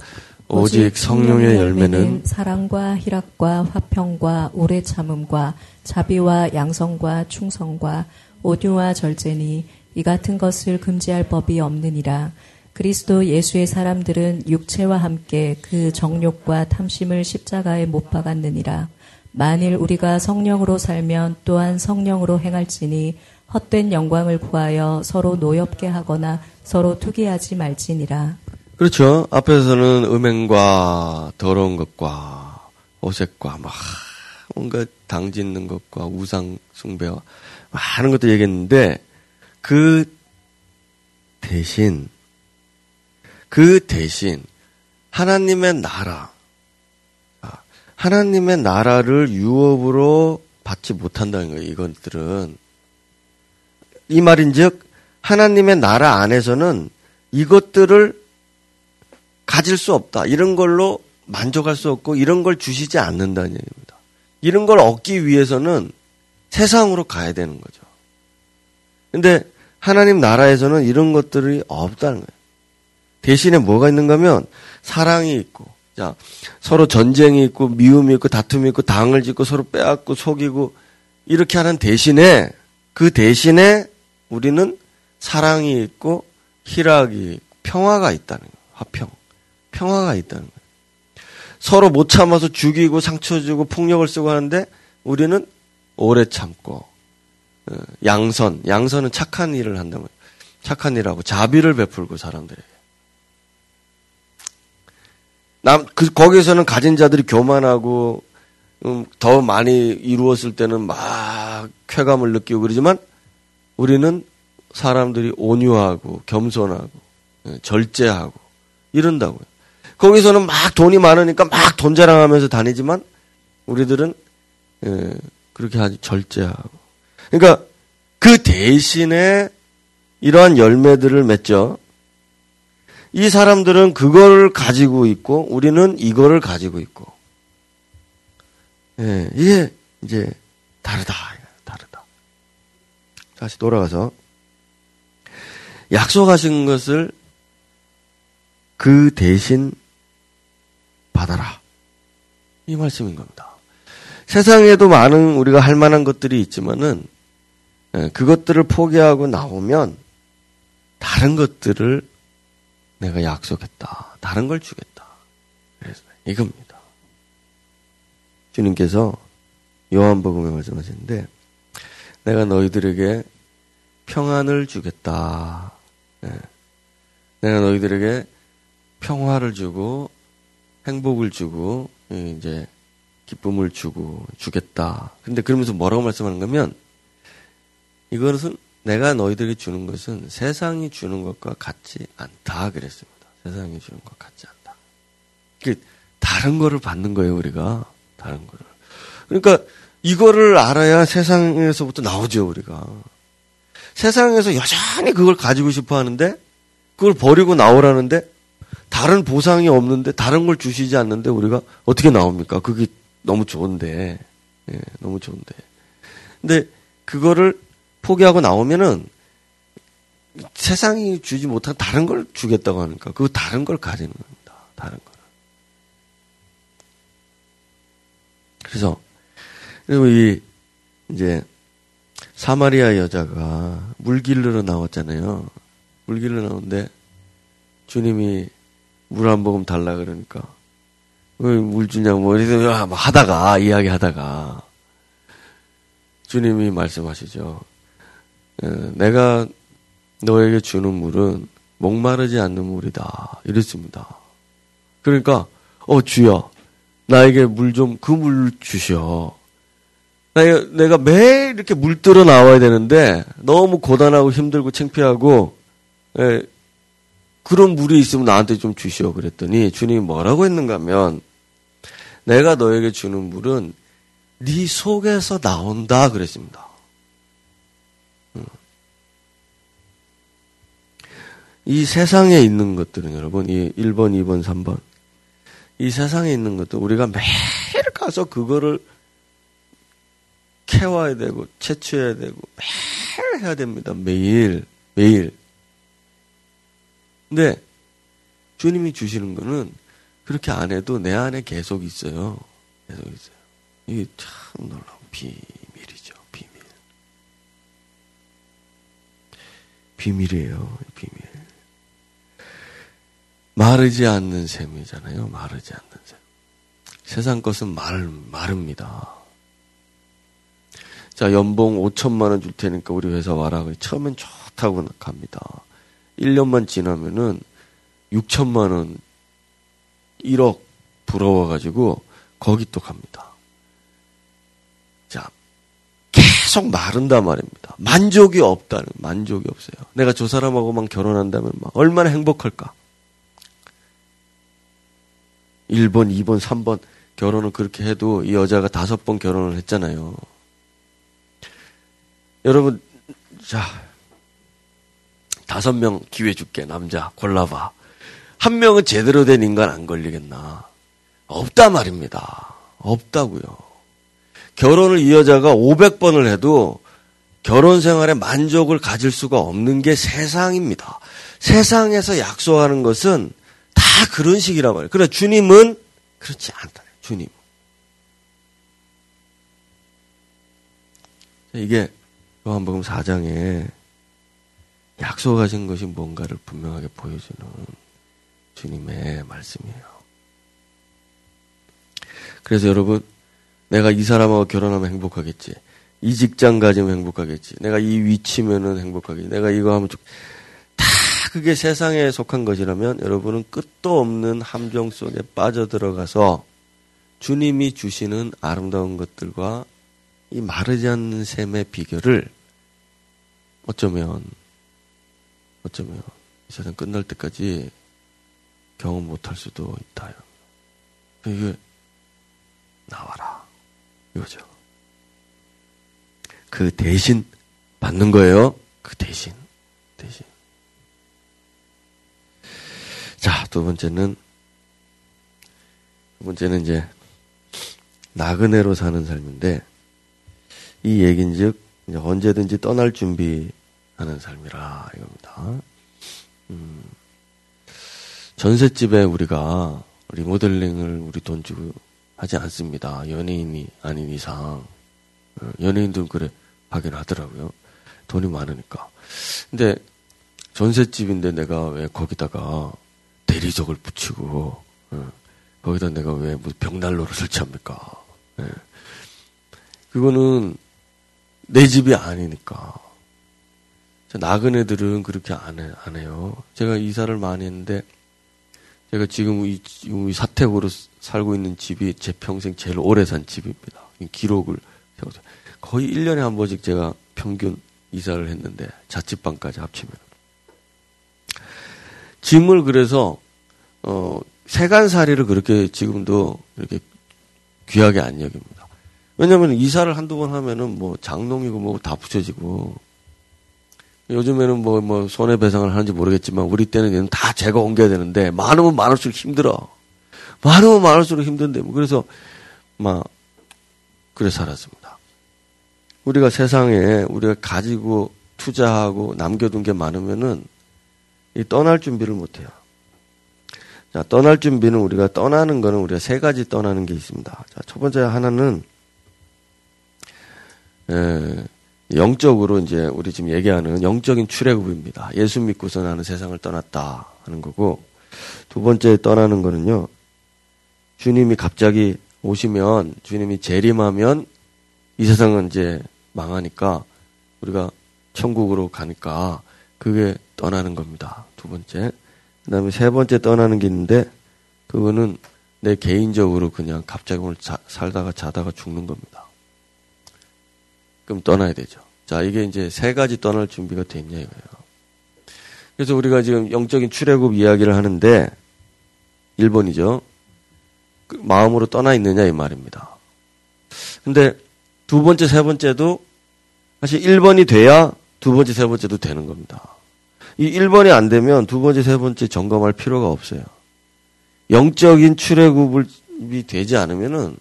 오직 성령의 열매는 사랑과 희락과 화평과 오래 참음과 자비와 양성과 충성과 오류와 절제니 이 같은 것을 금지할 법이 없느니라. 그리스도 예수의 사람들은 육체와 함께 그 정욕과 탐심을 십자가에 못 박았느니라. 만일 우리가 성령으로 살면 또한 성령으로 행할지니 헛된 영광을 구하여 서로 노엽게 하거나 서로 투기하지 말지니라. 그렇죠. 앞에서는 음행과 더러운 것과 어색과 막 뭔가 당 짓는 것과 우상 숭배와 많은 것들 얘기했는데 그 대신 그 대신 하나님의 나라 아, 하나님의 나라를 유업으로 받지 못한다는 거예요. 이것들은 이 말인즉 하나님의 나라 안에서는 이것들을 가질 수 없다. 이런 걸로 만족할 수 없고 이런 걸 주시지 않는다는 얘기입니다. 이런 걸 얻기 위해서는 세상으로 가야 되는 거죠. 근데 하나님 나라에서는 이런 것들이 없다는 거예요. 대신에 뭐가 있는가 하면 사랑이 있고, 자, 서로 전쟁이 있고, 미움이 있고, 다툼이 있고, 당을 짓고, 서로 빼앗고, 속이고, 이렇게 하는 대신에, 그 대신에 우리는 사랑이 있고, 희락이, 평화가 있다는 거예요. 화평. 평화가 있다는 거예요. 서로 못 참아서 죽이고, 상처 주고, 폭력을 쓰고 하는데, 우리는 오래 참고, 어, 양선, 양선은 착한 일을 한다면 착한 일하고 자비를 베풀고 사람들에게. 남, 그, 거기에서는 가진 자들이 교만하고, 음, 더 많이 이루었을 때는 막 쾌감을 느끼고 그러지만 우리는 사람들이 온유하고 겸손하고 예, 절제하고 이런다고요. 거기서는 막 돈이 많으니까 막 돈 자랑하면서 다니지만 우리들은 예, 그렇게 아주 절제하고 그러니까 그 대신에 이러한 열매들을 맺죠. 이 사람들은 그걸 가지고 있고 우리는 이거를 가지고 있고. 예, 이게 이제 다르다. 다르다. 다시 돌아가서 약속하신 것을 그 대신 받아라. 이 말씀인 겁니다. 세상에도 많은 우리가 할 만한 것들이 있지만은 예, 그것들을 포기하고 나오면 다른 것들을 내가 약속했다. 다른 걸 주겠다. 그래서 이겁니다. 주님께서 요한복음에 말씀하셨는데 내가 너희들에게 평안을 주겠다. 네. 내가 너희들에게 평화를 주고 행복을 주고 이제 기쁨을 주고 주겠다. 근데 그러면서 뭐라고 말씀하는 거면 이것은 내가 너희들에게 주는 것은 세상이 주는 것과 같지 않다 그랬습니다. 세상이 주는 것 같지 않다. 다른 거를 받는 거예요, 우리가. 다른 거를. 그러니까 이거를 알아야 세상에서부터 나오죠, 우리가. 세상에서 여전히 그걸 가지고 싶어 하는데 그걸 버리고 나오라는데 다른 보상이 없는데 다른 걸 주시지 않는데 우리가 어떻게 나옵니까? 그게 너무 좋은데. 예, 너무 좋은데. 근데 그거를 포기하고 나오면은 세상이 주지 못한 다른 걸 주겠다고 하니까 그 다른 걸 가지는 겁니다. 다른 걸. 그래서 그리고 이 이제 사마리아 여자가 물 길르러 나왔잖아요. 물 길르러 나오는데 주님이 물 한 모금 달라 그러니까 왜 물 주냐고 뭐 이래서 하다가 이야기 하다가 주님이 말씀하시죠. 예, 내가 너에게 주는 물은 목마르지 않는 물이다. 이랬습니다. 그러니까, 어, 주여, 나에게 물 좀, 그 물 주셔. 내가, 매일 이렇게 물 들어 나와야 되는데, 너무 고단하고 힘들고 창피하고, 예, 그런 물이 있으면 나한테 좀 주시오. 그랬더니, 주님이 뭐라고 했는가 하면, 내가 너에게 주는 물은 네 속에서 나온다. 그랬습니다. 이 세상에 있는 것들은 여러분, 이 1번, 2번, 3번. 이 세상에 있는 것들, 우리가 매일 가서 그거를 캐와야 되고, 채취해야 되고, 매일 해야 됩니다. 매일, 매일. 근데, 주님이 주시는 거는 그렇게 안 해도 내 안에 계속 있어요. 계속 있어요. 이게 참 놀라운 비밀이죠. 비밀. 비밀이에요. 비밀. 마르지 않는 셈이잖아요. 마르지 않는 셈. 세상 것은 말, 마릅니다. 자, 연봉 5천만 원 줄 테니까 우리 회사 와라. 처음엔 좋다고 갑니다. 1년만 지나면은 6천만 원, 1억 부러워가지고 거기 또 갑니다. 자, 계속 마른다 말입니다. 만족이 없다는, 만족이 없어요. 내가 저 사람하고만 결혼한다면 막 얼마나 행복할까? 1번, 2번, 3번 결혼을 그렇게 해도 이 여자가 다섯 번 결혼을 했잖아요. 여러분, 자, 다섯 명 기회 줄게, 남자. 골라봐. 한 명은 제대로 된 인간 안 걸리겠나? 없다 말입니다. 없다고요. 결혼을 이 여자가 500번을 해도 결혼 생활에 만족을 가질 수가 없는 게 세상입니다. 세상에서 약속하는 것은 다 그런 식이란 말이에요. 그러나 주님은 그렇지 않다. 주님. 이게 요한복음 4장에 약속하신 것이 뭔가를 분명하게 보여주는 주님의 말씀이에요. 그래서 여러분, 내가 이 사람하고 결혼하면 행복하겠지. 이 직장 가지면 행복하겠지. 내가 이 위치면은 행복하겠지. 내가 이거 하면 좋... 다 그게 세상에 속한 것이라면 여러분은 끝도 없는 함정 속에 빠져들어가서 주님이 주시는 아름다운 것들과 이 마르지 않는 샘의 비결을 어쩌면 어쩌면 이 세상 끝날 때까지 경험 못할 수도 있다. 이게 나와라 이거죠. 그 대신 받는 거예요. 그 대신 대신. 자, 두 번째는 두 번째는 이제 나그네로 사는 삶인데 이 얘긴즉 언제든지 떠날 준비 하는 삶이라 이겁니다. 음, 전셋집에 우리가 리모델링을 우리 돈 주고 하지 않습니다. 연예인이 아닌 이상 어, 연예인들은 그래 하긴 하더라고요. 돈이 많으니까. 근데 전셋집인데 내가 왜 거기다가 대리석을 붙이고 어, 거기다 내가 왜 벽난로를 설치합니까? 네. 그거는 내 집이 아니니까. 나그네들은 그렇게 안, 해, 안 해요. 제가 이사를 많이 했는데, 제가 지금 이, 이 사택으로 살고 있는 집이 제 평생 제일 오래 산 집입니다. 기록을 세워서. 거의 1년에 한 번씩 제가 평균 이사를 했는데, 자취방까지 합치면. 짐을 그래서, 어, 세간살이를 그렇게 지금도 이렇게 귀하게 안 여깁니다. 왜냐하면 이사를 한두 번 하면은 뭐 장롱이고 뭐다 붙여지고 요즘에는 뭐, 뭐, 손해배상을 하는지 모르겠지만, 우리 때는 다 제가 옮겨야 되는데, 많으면 많을수록 힘들어. 많으면 많을수록 힘든데, 뭐, 그래서, 막, 그래 살았습니다. 우리가 세상에, 우리가 가지고 투자하고 남겨둔 게 많으면은, 이 떠날 준비를 못 해요. 자, 떠날 준비는 우리가 떠나는 거는 우리가 세 가지 떠나는 게 있습니다. 자, 첫 번째 하나는, 에, 영적으로 이제 우리 지금 얘기하는 영적인 출애굽입니다. 예수 믿고서 나는 세상을 떠났다 하는 거고, 두 번째 떠나는 거는요, 주님이 갑자기 오시면, 주님이 재림하면 이 세상은 이제 망하니까 우리가 천국으로 가니까 그게 떠나는 겁니다. 두 번째. 그 다음에 세 번째 떠나는 게 있는데, 그거는 내 개인적으로 그냥 갑자기 오늘 자, 살다가 자다가 죽는 겁니다. 그럼 떠나야 되죠. 자, 이게 이제 세 가지 떠날 준비가 됐냐 이거예요. 그래서 우리가 지금 영적인 출애굽 이야기를 하는데, 1번이죠. 그 마음으로 떠나 있느냐 이 말입니다. 근데 두 번째, 세 번째도 사실 1번이 돼야 두 번째, 세 번째도 되는 겁니다. 이 1번이 안 되면 두 번째, 세 번째 점검할 필요가 없어요. 영적인 출애굽이 되지 않으면은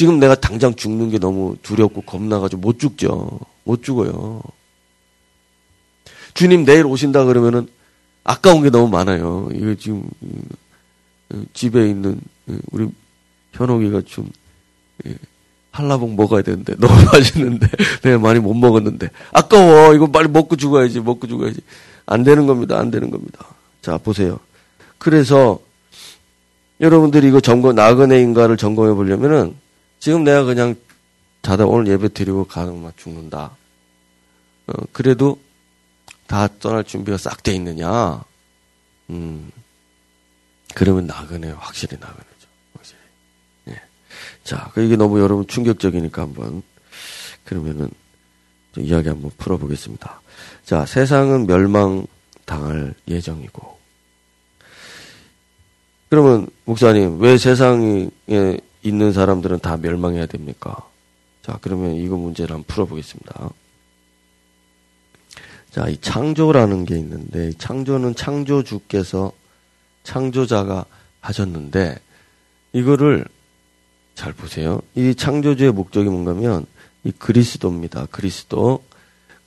지금 내가 당장 죽는 게 너무 두렵고 겁나가지고 못 죽죠. 못 죽어요. 주님 내일 오신다 그러면은 아까운 게 너무 많아요. 이거 지금 집에 있는 우리 현옥이가 좀 한라봉 먹어야 되는데 너무 맛있는데 내가 많이 못 먹었는데 아까워 이거 빨리 먹고 죽어야지 먹고 죽어야지 안 되는 겁니다. 안 되는 겁니다. 자, 보세요. 그래서 여러분들이 이거 점검, 나그네 인가를 점검해 보려면은 지금 내가 그냥 자다 오늘 예배 드리고 가면 죽는다. 어, 그래도 다 떠날 준비가 싹 돼 있느냐? 음, 그러면 나그네요. 확실히 나그네죠. 확실히. 예. 자, 그 이게 너무 여러분 충격적이니까 한번, 그러면은, 이야기 한번 풀어보겠습니다. 자, 세상은 멸망 당할 예정이고, 그러면, 목사님, 왜 세상에 있는 사람들은 다 멸망해야 됩니까? 자, 그러면 이거 문제를 한번 풀어보겠습니다. 자, 이 창조라는 게 있는데, 창조는 창조주께서 창조자가 하셨는데, 이거를 잘 보세요. 이 창조주의 목적이 뭔가면, 이 그리스도입니다. 그리스도.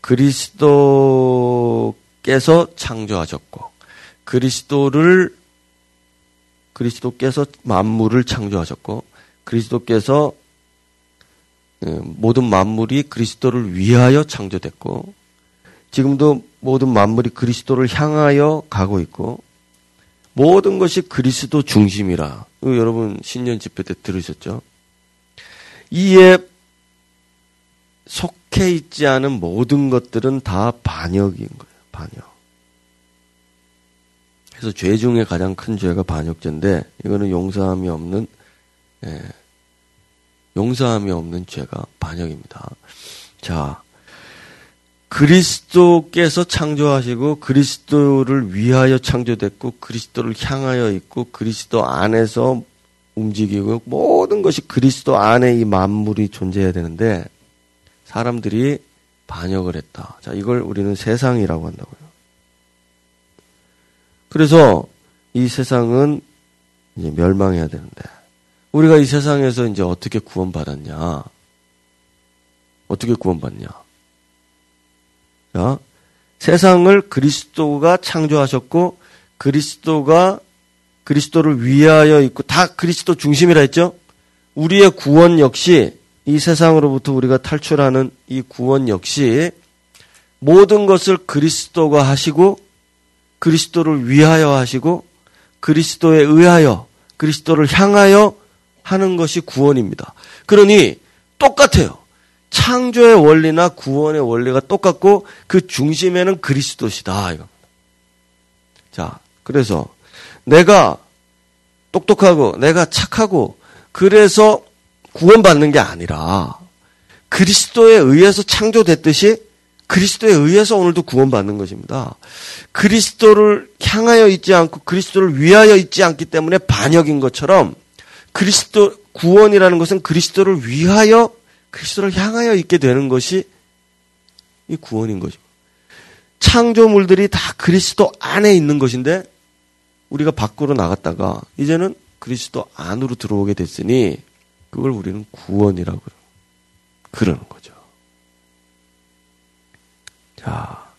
그리스도께서 창조하셨고, 그리스도를, 그리스도께서 만물을 창조하셨고, 그리스도께서 예, 모든 만물이 그리스도를 위하여 창조됐고, 지금도 모든 만물이 그리스도를 향하여 가고 있고 모든 것이 그리스도 중심이라. 여러분 신년 집회 때 들으셨죠? 이에 속해 있지 않은 모든 것들은 다 반역인 거예요. 반역. 그래서 죄 중에 가장 큰 죄가 반역죄인데 이거는 용서함이 없는 예, 용서함이 없는 죄가 반역입니다. 자, 그리스도께서 창조하시고 그리스도를 위하여 창조됐고 그리스도를 향하여 있고 그리스도 안에서 움직이고 모든 것이 그리스도 안에 이 만물이 존재해야 되는데 사람들이 반역을 했다. 자, 이걸 우리는 세상이라고 한다고요. 그래서 이 세상은 이제 멸망해야 되는데 우리가 이 세상에서 이제 어떻게 구원받았냐? 어떻게 구원받냐? 자, 세상을 그리스도가 창조하셨고 그리스도가 그리스도를 위하여 있고 다 그리스도 중심이라 했죠. 우리의 구원 역시 이 세상으로부터 우리가 탈출하는 이 구원 역시 모든 것을 그리스도가 하시고 그리스도를 위하여 하시고 그리스도에 의하여 그리스도를 향하여 하는 것이 구원입니다. 그러니 똑같아요. 창조의 원리나 구원의 원리가 똑같고 그 중심에는 그리스도시다. 이겁니다. 자, 그래서 내가 똑똑하고 내가 착하고 그래서 구원받는 게 아니라 그리스도에 의해서 창조됐듯이 그리스도에 의해서 오늘도 구원받는 것입니다. 그리스도를 향하여 있지 않고 그리스도를 위하여 있지 않기 때문에 반역인 것처럼 그리스도 구원이라는 것은 그리스도를 위하여 그리스도를 향하여 있게 되는 것이 이 구원인 거죠. 창조물들이 다 그리스도 안에 있는 것인데 우리가 밖으로 나갔다가 이제는 그리스도 안으로 들어오게 됐으니 그걸 우리는 구원이라고 그러는 거죠. 자,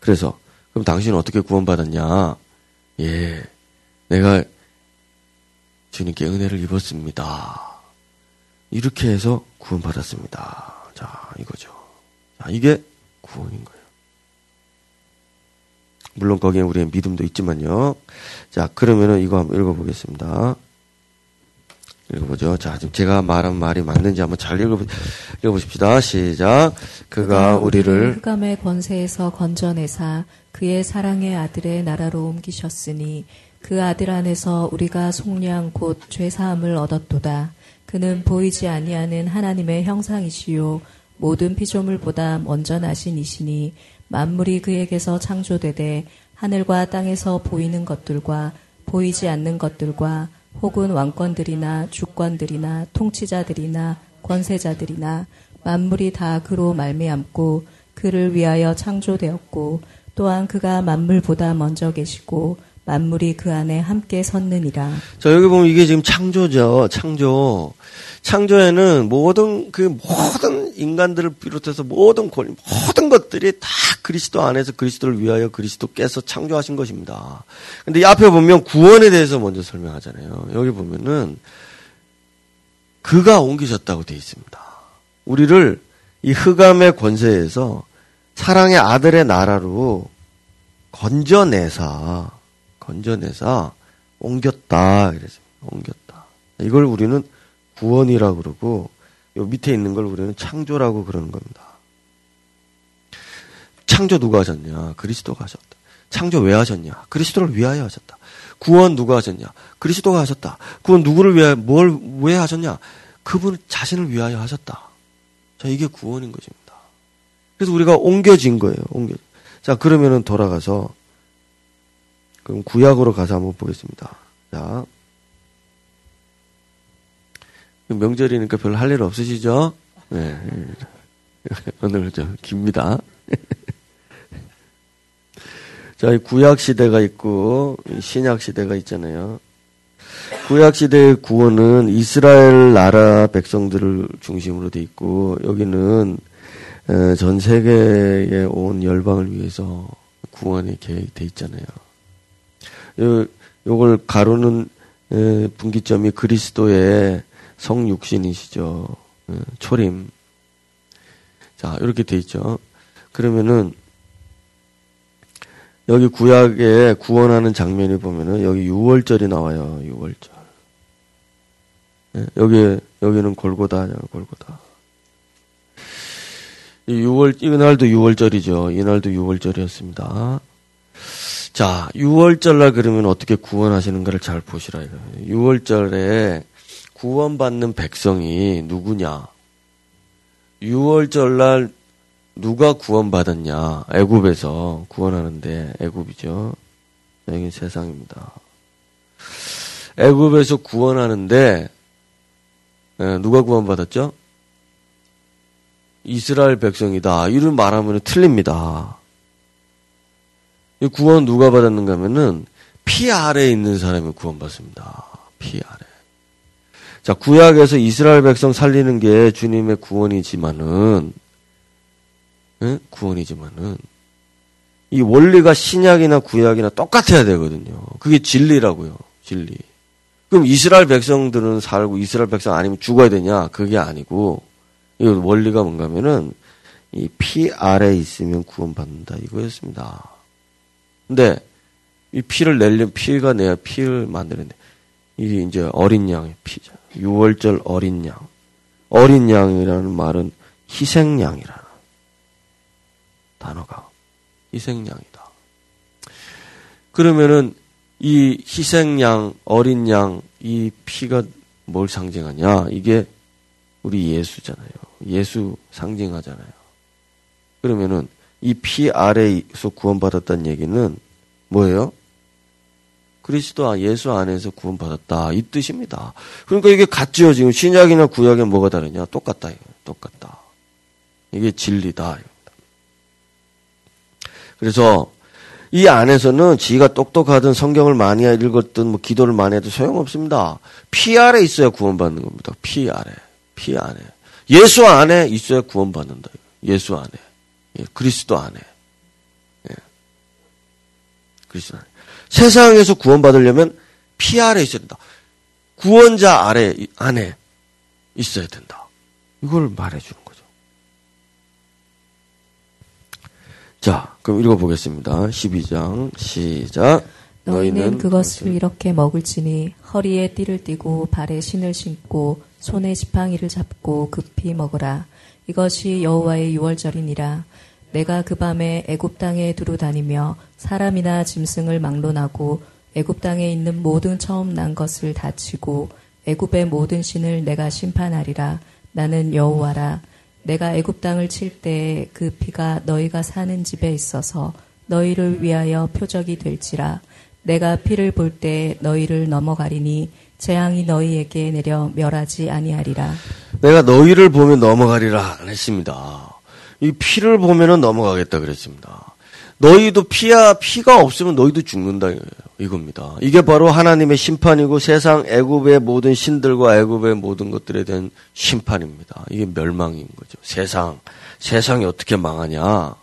그래서 그럼 당신은 어떻게 구원받았냐? 예, 내가 주님께 은혜를 입었습니다. 이렇게 해서 구원받았습니다. 자, 이거죠. 자, 이게 구원인 거예요. 물론 거기에 우리의 믿음도 있지만요. 자, 그러면은 이거 한번 읽어보겠습니다. 읽어보죠. 자, 지금 제가 말한 말이 맞는지 한번 잘 읽어보, 읽어보십시다. 시작. 그가 우리를 흑암의 권세에서 건져내사 그의 사랑의 아들의 나라로 옮기셨으니 그 아들 안에서 우리가 속량 곧 죄사함을 얻었도다. 그는 보이지 아니하는 하나님의 형상이시요 모든 피조물보다 먼저 나신 이시니 만물이 그에게서 창조되되 하늘과 땅에서 보이는 것들과 보이지 않는 것들과 혹은 왕권들이나 주권들이나 통치자들이나 권세자들이나 만물이 다 그로 말미암고 그를 위하여 창조되었고 또한 그가 만물보다 먼저 계시고 만물이 그 안에 함께 섰느니라. 자, 여기 보면 이게 지금 창조죠. 창조. 창조에는 모든 그 모든 인간들을 비롯해서 모든 권 모든 것들이 다 그리스도 안에서 그리스도를 위하여 그리스도께서 창조하신 것입니다. 근데 이 앞에 보면 구원에 대해서 먼저 설명하잖아요. 여기 보면은 그가 옮기셨다고 되어 있습니다. 우리를 이 흑암의 권세에서 사랑의 아들의 나라로 건져내사 건져내사 옮겼다. 이래서 옮겼다. 이걸 우리는 구원이라 그러고 요 밑에 있는 걸 우리는 창조라고 그러는 겁니다. 창조 누가 하셨냐? 그리스도가 하셨다. 창조 왜 하셨냐? 그리스도를 위하여 하셨다. 구원 누가 하셨냐? 그리스도가 하셨다. 구원 누구를 위하여 뭘 왜 하셨냐? 그분 자신을 위하여 하셨다. 자, 이게 구원인 것입니다. 그래서 우리가 옮겨진 거예요. 옮겨. 자, 그러면은 돌아가서 그럼 구약으로 가서 한번 보겠습니다. 자. 명절이니까 별로 할 일 없으시죠? 네. 오늘 좀 깁니다. 자, 구약 시대가 있고 신약 시대가 있잖아요. 구약 시대의 구원은 이스라엘 나라 백성들을 중심으로 돼 있고 여기는 전 세계에 온 열방을 위해서 구원이 계획돼 있잖아요. 요, 요걸 가로는 분기점이 그리스도의 성육신이시죠. 초림. 자, 이렇게 돼 있죠. 그러면은 여기 구약에 구원하는 장면이 보면은 여기 6월절이 나와요. 6월절. 네, 여기 여기는 골고다. 이 6월 이날도 6월절이죠. 이날도 6월절이었습니다. 자, 6월절날 그러면 어떻게 구원하시는가를 잘 보시라 이거예요. 6월절에 구원받는 백성이 누구냐? 6월절날 누가 구원받았냐? 애굽에서 구원하는데 애굽이죠. 여기 세상입니다. 애굽에서 구원하는데 예, 누가 구원받았죠? 이스라엘 백성이다. 이를 말하면 틀립니다. 이 구원 누가 받았는가 하면은 피 아래에 있는 사람이 구원받습니다. 피 아래. 자, 구약에서 이스라엘 백성 살리는 게 주님의 구원이지만은 예? 구원이지만은 이 원리가 신약이나 구약이나 똑같아야 되거든요. 그게 진리라고요. 진리. 그럼 이스라엘 백성들은 살고 이스라엘 백성 아니면 죽어야 되냐? 그게 아니고 이 원리가 뭔가면은 이 피 아래 있으면 구원받는다 이거였습니다. 근데 이 피를 내려면 피가 내야 피를 만드는데 이게 이제 어린 양의 피죠. 6월절 어린 양. 어린 양이라는 말은 희생양이라는 단어가 희생양이다. 그러면은 이 희생양, 어린 양, 이 피가 뭘 상징하냐? 이게 우리 예수잖아요. 예수 상징하잖아요. 그러면은 이 피 아래에서 구원받았다는 얘기는 뭐예요? 그리스도 아, 예수 안에서 구원받았다 이 뜻입니다. 그러니까 이게 같죠 지금 신약이나 구약에 뭐가 다르냐? 똑같다 똑같다. 이게 진리다. 그래서 이 안에서는 지가 똑똑하든 성경을 많이 읽었든 뭐 기도를 많이 해도 소용없습니다. 피 아래 있어야 구원받는 겁니다. 피 아래. 피 안에. 예수 안에 있어야 구원받는다. 예수 안에. 예, 그리스도 안에. 예. 그리스도 안에. 세상에서 구원받으려면 피 아래 있어야 된다. 구원자 아래, 안에 있어야 된다. 이걸 말해주는 거죠. 자, 그럼 읽어보겠습니다. 12장, 시작. 너희는 그것을 이렇게 먹을지니 허리에 띠를 띠고 발에 신을 신고 손에 지팡이를 잡고 급히 먹으라. 이것이 여호와의 유월절이니라. 내가 그 밤에 애굽 땅에 두루 다니며 사람이나 짐승을 막론하고 애굽 땅에 있는 모든 처음 난 것을 다치고 애굽의 모든 신을 내가 심판하리라. 나는 여호와라. 내가 애굽 땅을 칠 때에 그 피가 너희가 사는 집에 있어서 너희를 위하여 표적이 될지라. 내가 피를 볼 때 너희를 넘어가리니 재앙이 너희에게 내려 멸하지 아니하리라. 내가 너희를 보면 넘어가리라 안 했습니다. 이 피를 보면은 넘어가겠다 그랬습니다. 너희도 피야 피가 없으면 너희도 죽는다 이겁니다. 이게 바로 하나님의 심판이고 세상 애굽의 모든 신들과 애굽의 모든 것들에 대한 심판입니다. 이게 멸망인 거죠. 세상 세상이 어떻게 망하냐?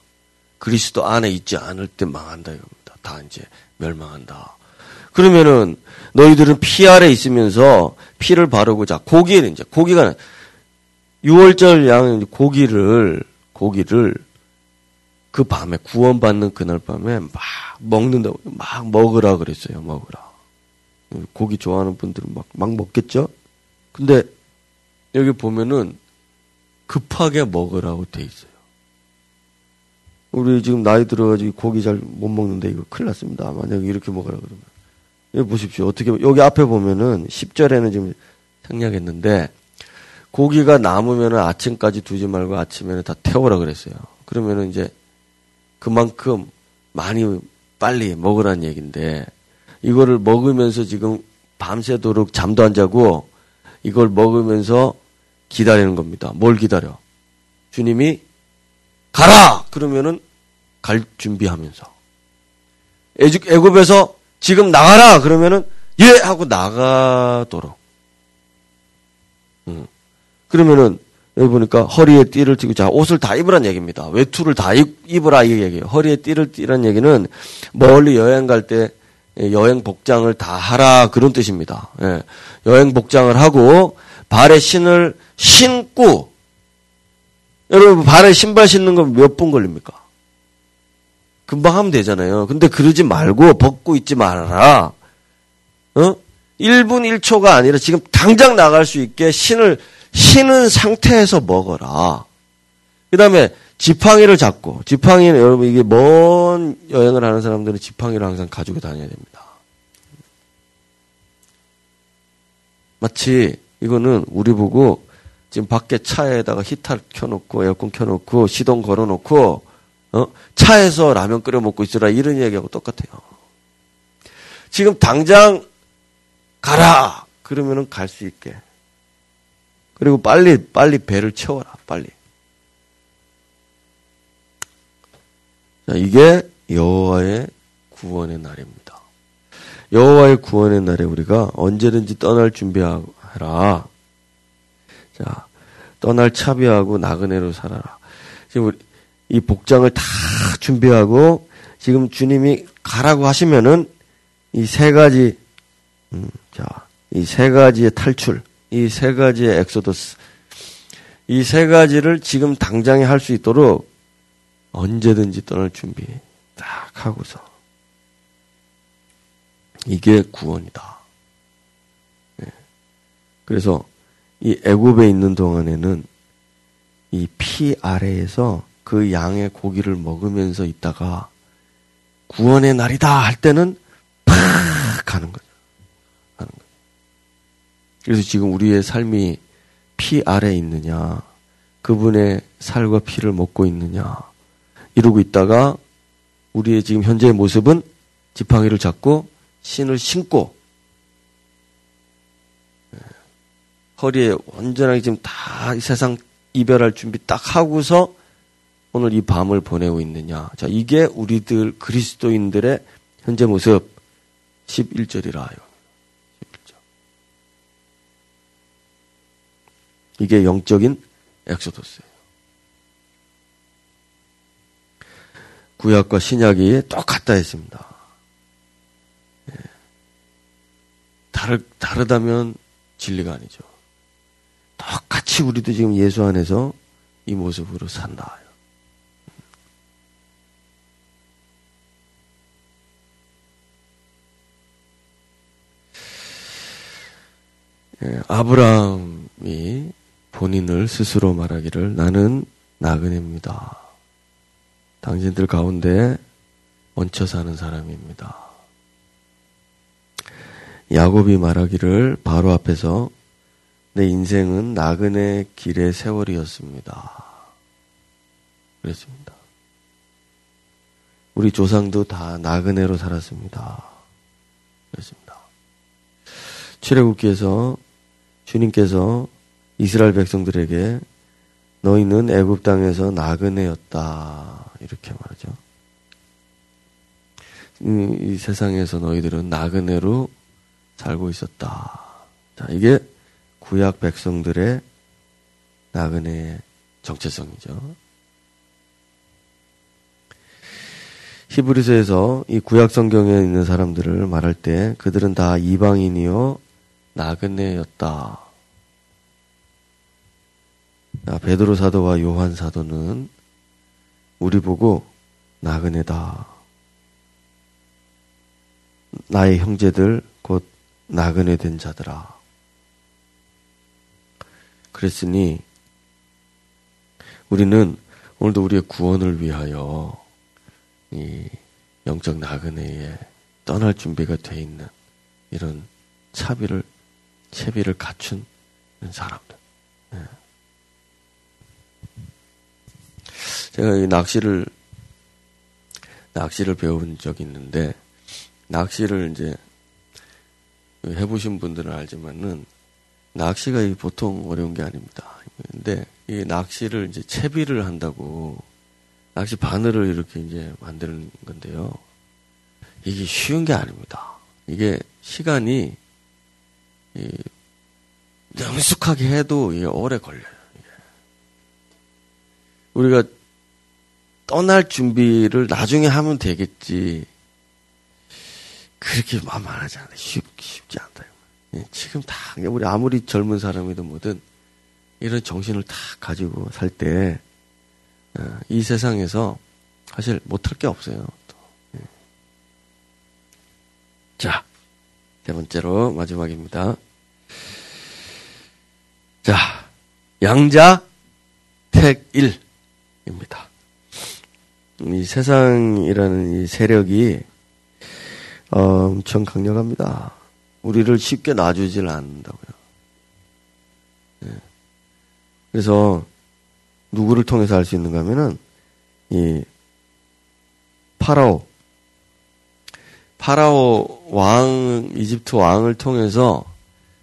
그리스도 안에 있지 않을 때 망한다 이겁니다. 다 이제 멸망한다. 그러면은 너희들은 피 아래 있으면서 피를 바르고 자 고기는 이제 고기가 6월절 양 고기를 고기를 그 밤에 구원받는 그날 밤에 막 먹는다고 막 먹으라 그랬어요. 먹으라. 고기 좋아하는 분들은 막, 막 먹겠죠? 근데 여기 보면은 급하게 먹으라고 돼 있어요. 우리 지금 나이 들어가지고 고기 잘 못 먹는데 이거 큰일 났습니다. 만약에 이렇게 먹으라 그러면. 여기 보십시오. 어떻게, 여기 앞에 보면은 10절에는 지금 생략했는데 고기가 남으면은 아침까지 두지 말고 아침에는 다 태우라 그랬어요. 그러면은 이제 그만큼 많이 빨리 먹으라는 얘기인데 이거를 먹으면서 지금 밤새도록 잠도 안 자고 이걸 먹으면서 기다리는 겁니다. 뭘 기다려? 주님이 가라! 그러면은 갈 준비하면서. 애굽에서 지금 나가라! 그러면은 예! 하고 나가도록. 음. 그러면은 여기 보니까 허리에 띠를 띠고 자 옷을 다 입으란 얘기입니다. 외투를 다 입, 입으라 이 얘기예요. 허리에 띠를 띠란 얘기는 멀리 여행 갈 때 여행 복장을 다 하라 그런 뜻입니다. 예. 여행 복장을 하고 발에 신을 신고 여러분 발에 신발 신는 건 몇 분 걸립니까? 금방 하면 되잖아요. 근데 그러지 말고 벗고 있지 말아라. 어? 1분 1초가 아니라 지금 당장 나갈 수 있게 신을 신은 상태에서 먹어라. 그 다음에 지팡이를 잡고, 지팡이는 여러분 이게 먼 여행을 하는 사람들은 지팡이를 항상 가지고 다녀야 됩니다. 마치 이거는 우리 보고 지금 밖에 차에다가 히터 켜놓고 에어컨 켜놓고 시동 걸어놓고 어? 차에서 라면 끓여 먹고 있으라 이런 얘기하고 똑같아요. 지금 당장 가라 그러면은 갈 수 있게 그리고 빨리 빨리 배를 채워라. 빨리. 자, 이게 여호와의 구원의 날입니다. 여호와의 구원의 날에 우리가 언제든지 떠날 준비하라. 자, 떠날 차비하고 나그네로 살아라. 지금 우리 이 복장을 다 준비하고 지금 주님이 가라고 하시면은 이 세 가지 음, 자, 이 세 가지의 탈출 이 세 가지의 엑소더스. 이 세 가지를 지금 당장에 할 수 있도록 언제든지 떠날 준비 딱 하고서. 이게 구원이다. 네. 그래서 이 애굽에 있는 동안에는 이 피 아래에서 그 양의 고기를 먹으면서 있다가 구원의 날이다 할 때는 팍 가는 거죠. 그래서 지금 우리의 삶이 피 아래 있느냐, 그분의 살과 피를 먹고 있느냐, 이러고 있다가 우리의 지금 현재의 모습은 지팡이를 잡고 신을 신고 예, 허리에 완전하게 지금 다 이 세상 이별할 준비 딱 하고서 오늘 이 밤을 보내고 있느냐. 자, 이게 우리들 그리스도인들의 현재 모습 11절이라. 이게 영적인 엑소도스예요. 구약과 신약이 똑같다 했습니다. 예. 다르, 다르다면 진리가 아니죠. 똑같이 우리도 지금 예수 안에서 이 모습으로 산다. 예, 아브라함이 본인을 스스로 말하기를 나는 나그네입니다. 당신들 가운데 얹혀 사는 사람입니다. 야곱이 말하기를 바로 앞에서 내 인생은 나그네 길의 세월이었습니다. 그랬습니다. 우리 조상도 다 나그네로 살았습니다. 그랬습니다. 출애굽기에서 주님께서 이스라엘 백성들에게 너희는 애굽 땅에서 나그네였다 이렇게 말하죠. 이, 이 세상에서 너희들은 나그네로 살고 있었다. 자, 이게 구약 백성들의 나그네의 정체성이죠. 히브리서에서 이 구약 성경에 있는 사람들을 말할 때 그들은 다 이방인이요 나그네였다. 베드로 사도와 요한 사도는 우리 보고 나그네다. 나의 형제들 곧 나그네 된 자들아. 그랬으니 우리는 오늘도 우리의 구원을 위하여 이 영적 나그네에 떠날 준비가 돼 있는 이런 차비를 채비를 갖춘 사람들. 네. 제가 이 낚시를 낚시를 배운 적이 있는데 낚시를 이제 해보신 분들은 알지만은 낚시가 보통 어려운 게 아닙니다. 근데 이 낚시를 이제 채비를 한다고 낚시 바늘을 이렇게 이제 만드는 건데요. 이게 쉬운 게 아닙니다. 이게 시간이 능숙하게 해도 이게 오래 걸려요. 이게. 우리가 떠날 준비를 나중에 하면 되겠지. 그렇게 마음 안 하지 않아. 쉽, 쉽지 않다. 예, 지금 다, 우리 아무리 젊은 사람이든 뭐든 이런 정신을 다 가지고 살 때, 어, 이 세상에서 사실 못할 게 없어요. 예. 자, 세 번째로 마지막입니다. 자, 양자 택일입니다. 이 세상이라는 이 세력이 어, 엄청 강력합니다. 우리를 쉽게 놔주질 않는다고요. 네. 그래서 누구를 통해서 알 수 있는가 하면은 이 파라오 파라오 왕 이집트 왕을 통해서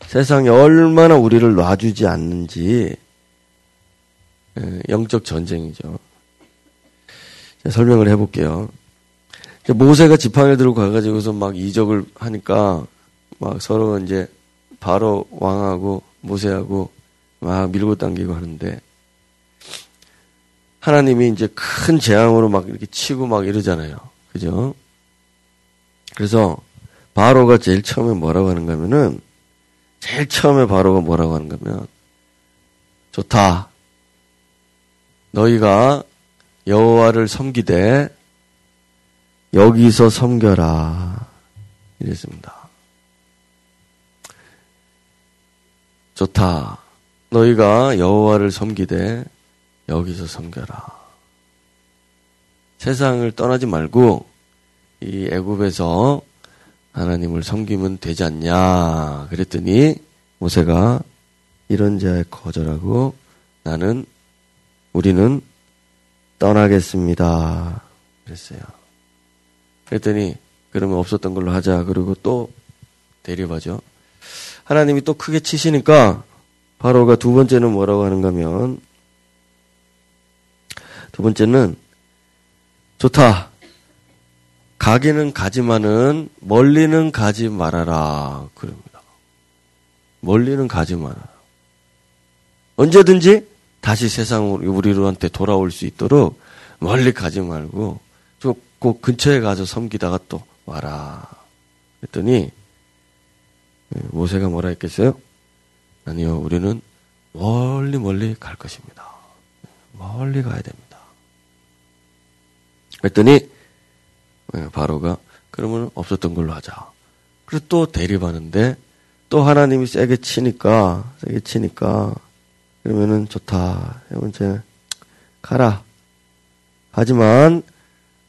세상에 얼마나 우리를 놔주지 않는지 예, 영적 전쟁이죠. 설명을 해볼게요. 모세가 지팡이를 들고 가가지고서 막 이적을 하니까 막 서로 이제 바로 왕하고 모세하고 막 밀고 당기고 하는데 하나님이 이제 큰 재앙으로 막 이렇게 치고 막 이러잖아요. 그죠? 그래서 바로가 제일 처음에 뭐라고 하는가 하면은 제일 처음에 바로가 뭐라고 하는가 하면 좋다. 너희가 여호와를 섬기되 여기서 섬겨라. 이랬습니다. 좋다. 너희가 여호와를 섬기되 여기서 섬겨라. 세상을 떠나지 말고 이 애굽에서 하나님을 섬기면 되지 않냐. 그랬더니 모세가 이런 자에 거절하고 나는 우리는 떠나겠습니다. 그랬어요. 그랬더니 그러면 없었던 걸로 하자. 그리고 또 대립하죠. 하나님이 또 크게 치시니까 바로가 두 번째는 뭐라고 하는가 하면 두 번째는 좋다. 가기는 가지만은 멀리는 가지 말아라. 그럽니다. 멀리는 가지 말아라. 언제든지 다시 세상으로 우리한테 돌아올 수 있도록 멀리 가지 말고 꼭 근처에 가서 섬기다가 또 와라. 그랬더니 예, 모세가 뭐라 했겠어요? 아니요, 우리는 멀리 멀리 갈 것입니다. 멀리 가야 됩니다. 그랬더니 예, 바로가 그러면 없었던 걸로 하자. 그래서 또 대립하는데 또 하나님이 세게 치니까 세게 치니까 그러면은 좋다. 이제 가라. 하지만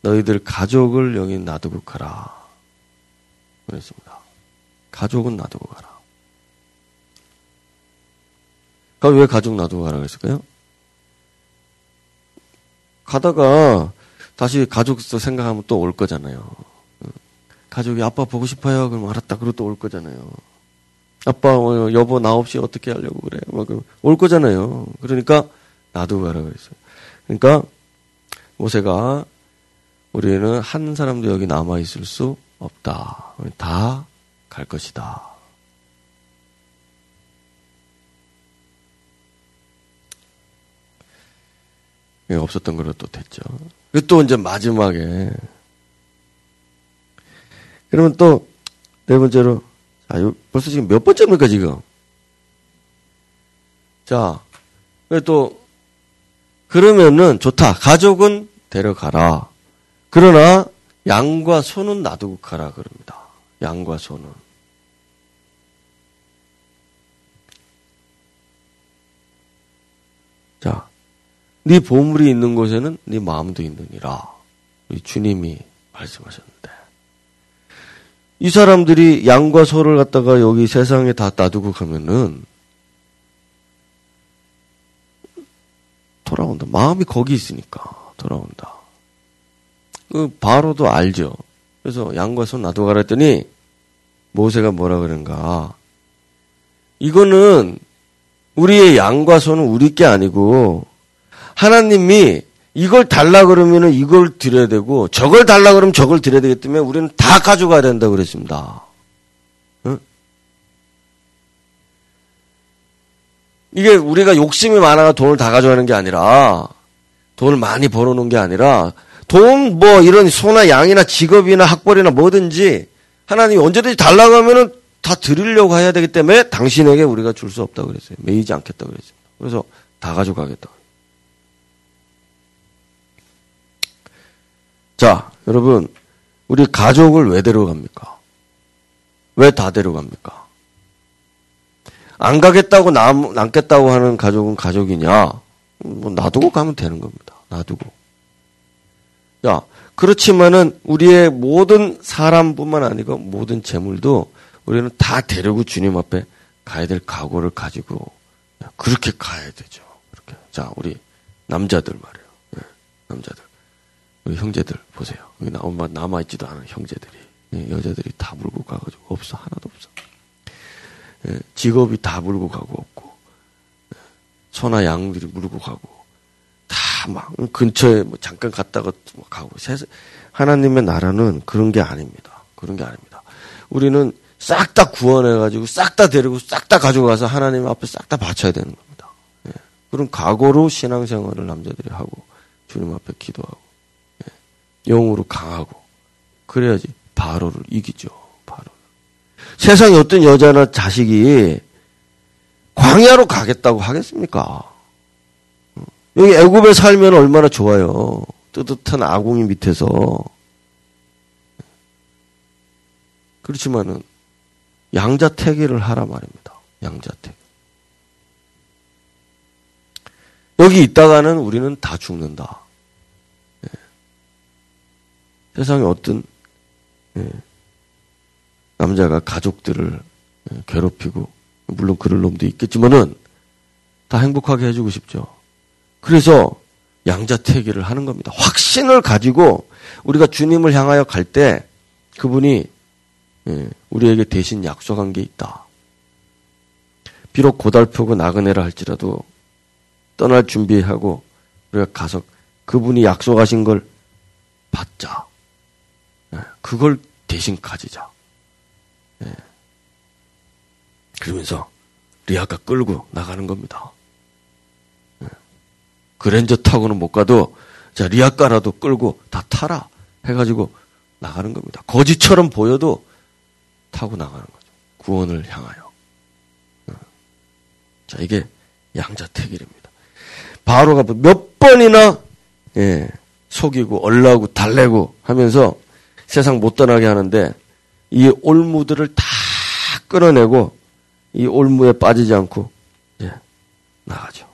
너희들 가족을 여기 놔두고 가라. 그랬습니다. 가족은 놔두고 가라. 그럼 왜 가족 놔두고 가라 그랬을까요? 가다가 다시 가족도 생각하면 또 올 거잖아요. 가족이 아빠 보고 싶어요. 그럼 알았다. 그러고 또 올 거잖아요. 아빠, 어, 여보, 나 없이 어떻게 하려고 그래. 막올 거잖아요. 그러니까 놔두고 가라 그랬어요. 그러니까 모세가 우리는 한 사람도 여기 남아 있을 수 없다. 다 갈 것이다. 없었던 걸로 또 됐죠. 그리고 또 이제 마지막에 그러면 또 네 번째로 아, 벌써 지금 몇 번째입니까 지금? 자, 또 그러면은 좋다. 가족은 데려가라. 그러나 양과 소는 놔두고 가라 그럽니다. 양과 소는. 자, 네 보물이 있는 곳에는 네 마음도 있느니라. 우리 주님이 말씀하셨는데 이 사람들이 양과 소를 갖다가 여기 세상에 다 놔두고 가면은 돌아온다. 마음이 거기 있으니까 돌아온다. 그 바로도 알죠. 그래서 양과 소 놔두고 가라 했더니 모세가 뭐라 그런가. 이거는 우리의 양과 소는 우리 게 아니고 하나님이 이걸 달라 그러면은 이걸 드려야 되고 저걸 달라 그러면 저걸 드려야 되기 때문에 우리는 다 가져가야 된다 고 그랬습니다. 응? 이게 우리가 욕심이 많아가 돈을 다 가져가는 게 아니라 돈을 많이 벌어놓은 게 아니라 돈 뭐 이런 소나 양이나 직업이나 학벌이나 뭐든지 하나님이 언제든지 달라고 하면은 다 드리려고 해야 되기 때문에 당신에게 우리가 줄 수 없다고 그랬어요. 매이지 않겠다고 그랬습니다. 그래서 다 가져가겠다. 자, 여러분, 우리 가족을 왜 데려갑니까? 왜 다 데려갑니까? 안 가겠다고 남, 남겠다고 하는 가족은 가족이냐? 뭐, 놔두고 가면 되는 겁니다. 놔두고. 야, 그렇지만은 우리의 모든 사람뿐만 아니고 모든 재물도 우리는 다 데리고 주님 앞에 가야 될 각오를 가지고 그렇게 가야 되죠. 그렇게. 자, 우리 남자들 말이에요. 네, 남자들. 우리 형제들 보세요. 여기 나엄마 남아있지도 않은 형제들이. 네, 여자들이 다 물고 가가지고 없어. 하나도 없어. 네, 직업이 다 물고 가고 없고. 소나 양들이 물고 가고. 다 막 근처에 뭐 잠깐 갔다가 뭐 가고. 하나님의 나라는 그런 게 아닙니다. 그런 게 아닙니다. 우리는 싹 다 구원해가지고 싹 다 데리고 싹 다 가져가서 하나님 앞에 싹 다 바쳐야 되는 겁니다. 예. 그런 각오로 신앙생활을 남자들이 하고 주님 앞에 기도하고 예. 영으로 강하고 그래야지 바로를 이기죠. 바로 세상에 어떤 여자나 자식이 광야로 가겠다고 하겠습니까? 어. 여기 애굽에 살면 얼마나 좋아요. 뜨뜻한 아궁이 밑에서 그렇지만은 양자택일을 하라 말입니다. 양자택. 여기 있다가는 우리는 다 죽는다. 예. 세상에 어떤 예. 남자가 가족들을 예. 괴롭히고 물론 그럴 놈도 있겠지만은 다 행복하게 해주고 싶죠. 그래서 양자택일을 하는 겁니다. 확신을 가지고 우리가 주님을 향하여 갈 때 그분이 예, 우리에게 대신 약속한 게 있다. 비록 고달프고 나그네라 할지라도 떠날 준비하고 우리가 가서 그분이 약속하신 걸 받자. 예, 그걸 대신 가지자. 예. 그러면서 리아가 끌고 나가는 겁니다. 그랜저 타고는 못 가도 자 리아가라도 끌고 다 타라 해가지고 나가는 겁니다. 거지처럼 보여도 타고 나가는 거죠. 구원을 향하여. 어. 자, 이게 양자택일입니다. 바로가 몇 번이나 예, 속이고 얼라고 달래고 하면서 세상 못 떠나게 하는데 이 올무들을 다 끌어내고 이 올무에 빠지지 않고 예, 나가죠.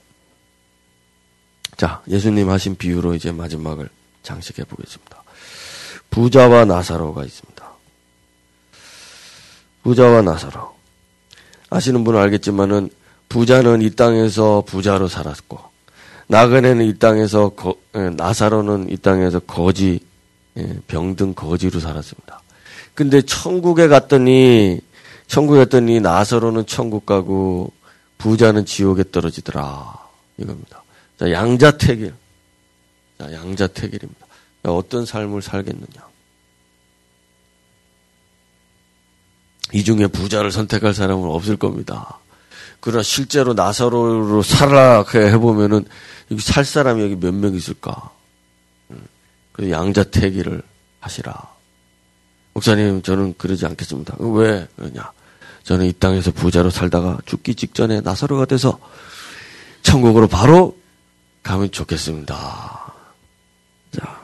자, 예수님 하신 비유로 이제 마지막을 장식해 보겠습니다. 부자와 나사로가 있습니다. 부자와 나사로. 아시는 분은 알겠지만은 부자는 이 땅에서 부자로 살았고 나그네는 이 땅에서 거, 예, 나사로는 이 땅에서 거지 예, 병든 거지로 살았습니다. 근데 천국에 갔더니 천국에 갔더니 나사로는 천국 가고 부자는 지옥에 떨어지더라 이겁니다. 자 양자택일, 자 양자택일입니다. 어떤 삶을 살겠느냐? 이 중에 부자를 선택할 사람은 없을 겁니다. 그러나 실제로 나사로로 살아 해 보면은 여기 살 사람이 여기 몇 명 있을까? 음, 그 양자택일을 하시라. 목사님, 저는 그러지 않겠습니다. 왜 그러냐? 저는 이 땅에서 부자로 살다가 죽기 직전에 나사로가 돼서 천국으로 바로 가면 좋겠습니다. 자.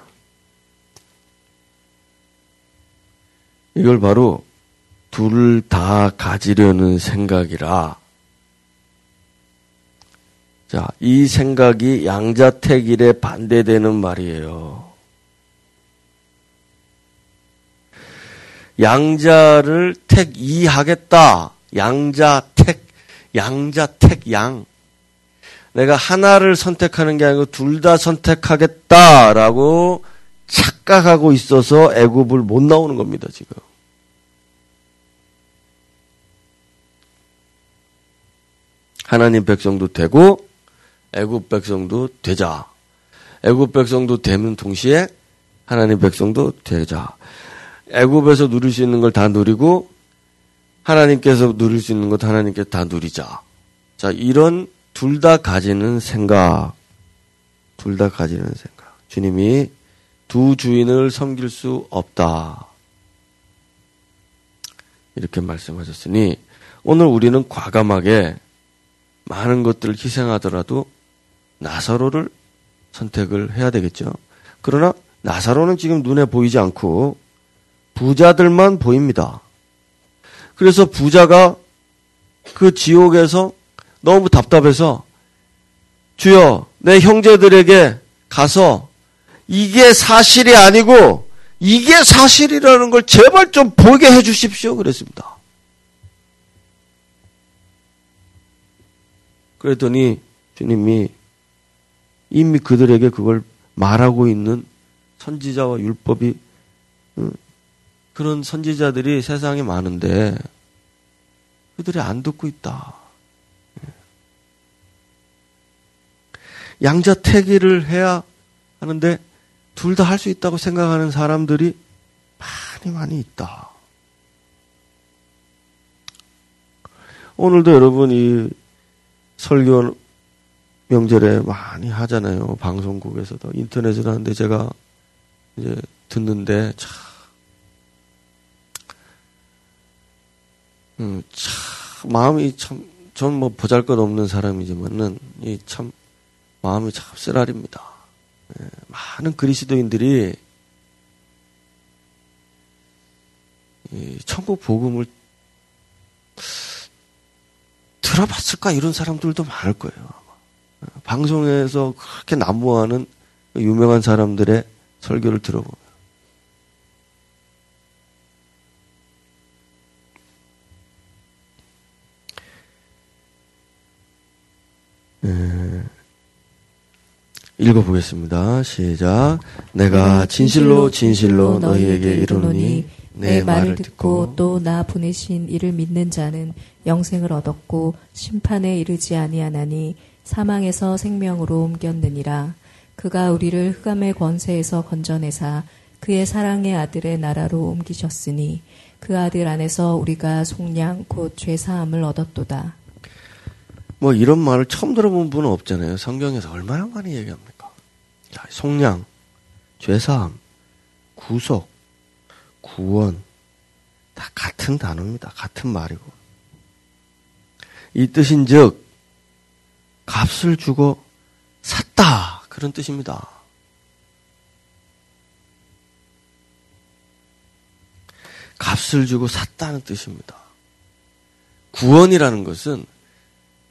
이걸 바로 둘을 다 가지려는 생각이라 자, 이 생각이 양자택일에 반대되는 말이에요. 양자를 택이하겠다. 양자 택, 양자 택 양. 내가 하나를 선택하는 게 아니고 둘 다 선택하겠다라고 착각하고 있어서 애굽을 못 나오는 겁니다, 지금. 하나님 백성도 되고 애굽 백성도 되자. 애굽 백성도 되면 동시에 하나님 백성도 되자. 애굽에서 누릴 수 있는 걸 다 누리고 하나님께서 누릴 수 있는 것 하나님께 다 누리자. 자, 이런 둘 다 가지는 생각. 둘 다 가지는 생각. 주님이 두 주인을 섬길 수 없다. 이렇게 말씀하셨으니 오늘 우리는 과감하게 많은 것들을 희생하더라도 나사로를 선택을 해야 되겠죠. 그러나 나사로는 지금 눈에 보이지 않고 부자들만 보입니다. 그래서 부자가 그 지옥에서 너무 답답해서 주여 내 형제들에게 가서 이게 사실이 아니고 이게 사실이라는 걸 제발 좀 보게 해 주십시오 그랬습니다. 그랬더니 주님이 이미 그들에게 그걸 말하고 있는 선지자와 율법이 그런 선지자들이 세상에 많은데 그들이 안 듣고 있다. 양자택일을 해야 하는데 둘 다 할 수 있다고 생각하는 사람들이 많이 많이 있다. 오늘도 여러분 이 설교 명절에 많이 하잖아요. 방송국에서도 인터넷으로 하는데 제가 이제 듣는데 참, 음, 참 마음이 참 전 뭐 보잘 것 없는 사람이지만은 이 참 마음이 참 쓰라립니다. 예, 많은 그리스도인들이 이 천국 복음을 들어봤을까 이런 사람들도 많을 거예요. 방송에서 그렇게 난무하는 유명한 사람들의 설교를 들어보면. 읽어보겠습니다. 시작. 내가 진실로 진실로 너희에게 이르노니 내 말을 듣고 또 나 보내신 이를 믿는 자는 영생을 얻었고 심판에 이르지 아니하나니 사망에서 생명으로 옮겼느니라. 그가 우리를 흑암의 권세에서 건져내사 그의 사랑의 아들의 나라로 옮기셨으니 그 아들 안에서 우리가 속량 곧 죄사함을 얻었도다. 뭐 이런 말을 처음 들어본 분은 없잖아요. 성경에서 얼마나 많이 얘기합니까? 속량, 죄사함, 구속, 구원 다 같은 단어입니다. 같은 말이고. 이 뜻인즉 값을 주고 샀다. 그런 뜻입니다. 값을 주고 샀다는 뜻입니다. 구원이라는 것은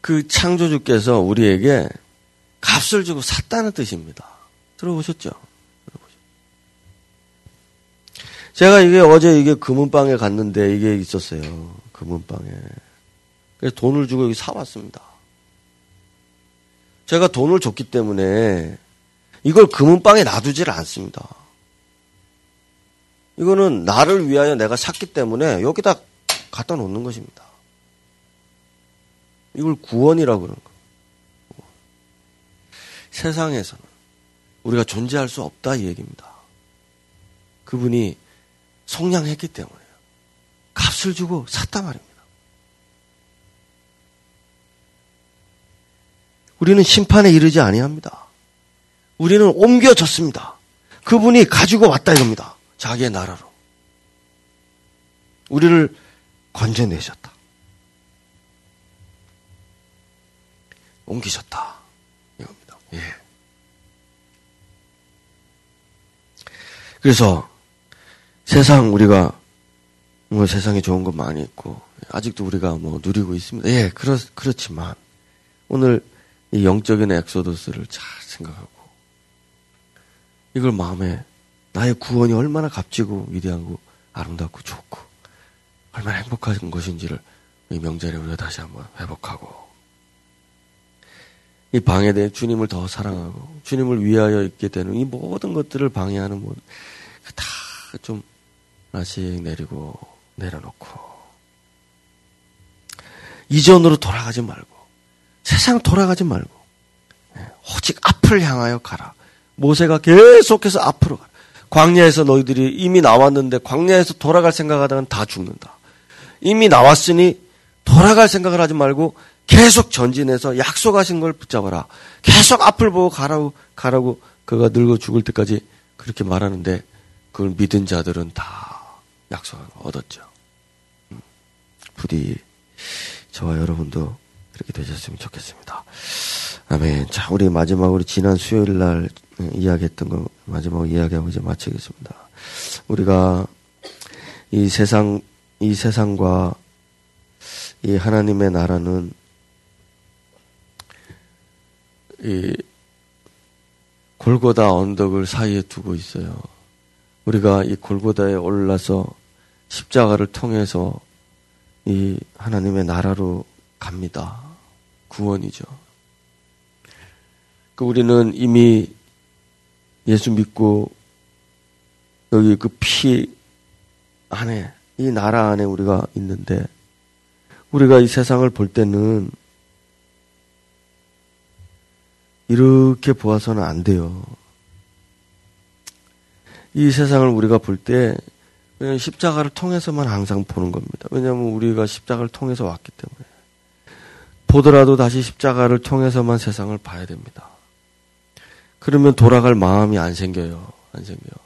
그 창조주께서 우리에게 값을 주고 샀다는 뜻입니다. 들어보셨죠? 제가 이게 어제 이게 금은방에 갔는데 이게 있었어요. 금은방에. 그래서 돈을 주고 여기 사왔습니다. 제가 돈을 줬기 때문에 이걸 금은방에 놔두질 않습니다. 이거는 나를 위하여 내가 샀기 때문에 여기다 갖다 놓는 것입니다. 이걸 구원이라고 그러는 거예요. 세상에서는 우리가 존재할 수 없다 이 얘기입니다. 그분이 성량했기 때문에요. 값을 주고 샀단 말입니다. 우리는 심판에 이르지 아니합니다. 우리는 옮겨졌습니다. 그분이 가지고 왔다 이겁니다. 자기의 나라로. 우리를 건져내셨다. 옮기셨다. 이겁니다. 예. 그래서 세상 우리가 뭐 세상에 좋은 것 많이 있고 아직도 우리가 뭐 누리고 있습니다. 예, 그렇 그렇지만 오늘 이 영적인 엑소더스를 잘 생각하고 이걸 마음에 나의 구원이 얼마나 값지고 위대하고 아름답고 좋고 얼마나 행복한 것인지를 이 명절에 우리가 다시 한번 회복하고 이 방해된 주님을 더 사랑하고 주님을 위하여 있게 되는 이 모든 것들을 방해하는 모든 다좀 하나씩 내리고 내려놓고 이전으로 돌아가지 말고 세상 돌아가지 말고 예, 오직 앞을 향하여 가라. 모세가 계속해서 앞으로 가라. 광야에서 너희들이 이미 나왔는데 광야에서 돌아갈 생각하다간 다 죽는다. 이미 나왔으니 돌아갈 생각을 하지 말고 계속 전진해서 약속하신 걸 붙잡아라. 계속 앞을 보고 가라고 가라고 그가 늙어 죽을 때까지 그렇게 말하는데 그걸 믿은 자들은 다 약속을 얻었죠. 음, 부디 저와 여러분도 그렇게 되셨으면 좋겠습니다. 아멘. 자, 우리 마지막으로 지난 수요일 날 이야기했던 거 마지막으로 이야기하고 이제 마치겠습니다. 우리가 이 세상, 이 세상과 이 하나님의 나라는 이 골고다 언덕을 사이에 두고 있어요. 우리가 이 골고다에 올라서 십자가를 통해서 이 하나님의 나라로 갑니다. 구원이죠. 그 우리는 이미 예수 믿고 여기 그 피 안에 이 나라 안에 우리가 있는데 우리가 이 세상을 볼 때는 이렇게 보아서는 안 돼요. 이 세상을 우리가 볼 때 십자가를 통해서만 항상 보는 겁니다. 왜냐하면 우리가 십자가를 통해서 왔기 때문에. 보더라도 다시 십자가를 통해서만 세상을 봐야 됩니다. 그러면 돌아갈 마음이 안 생겨요. 안 생겨요.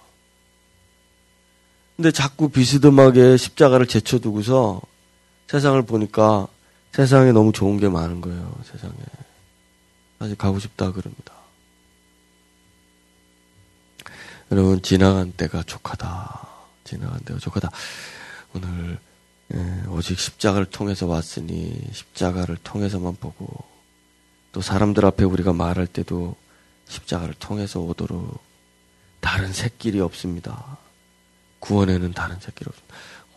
근데 자꾸 비스듬하게 십자가를 제쳐두고서 세상을 보니까 세상에 너무 좋은 게 많은 거예요. 세상에. 다시 가고 싶다 그럽니다. 여러분 지나간 때가 족하다. 지나간 때가 족하다. 오늘 예, 오직 십자가를 통해서 왔으니 십자가를 통해서만 보고 또 사람들 앞에 우리가 말할 때도 십자가를 통해서 오도록 다른 새길이 없습니다. 구원에는 다른 새길이 없습니다.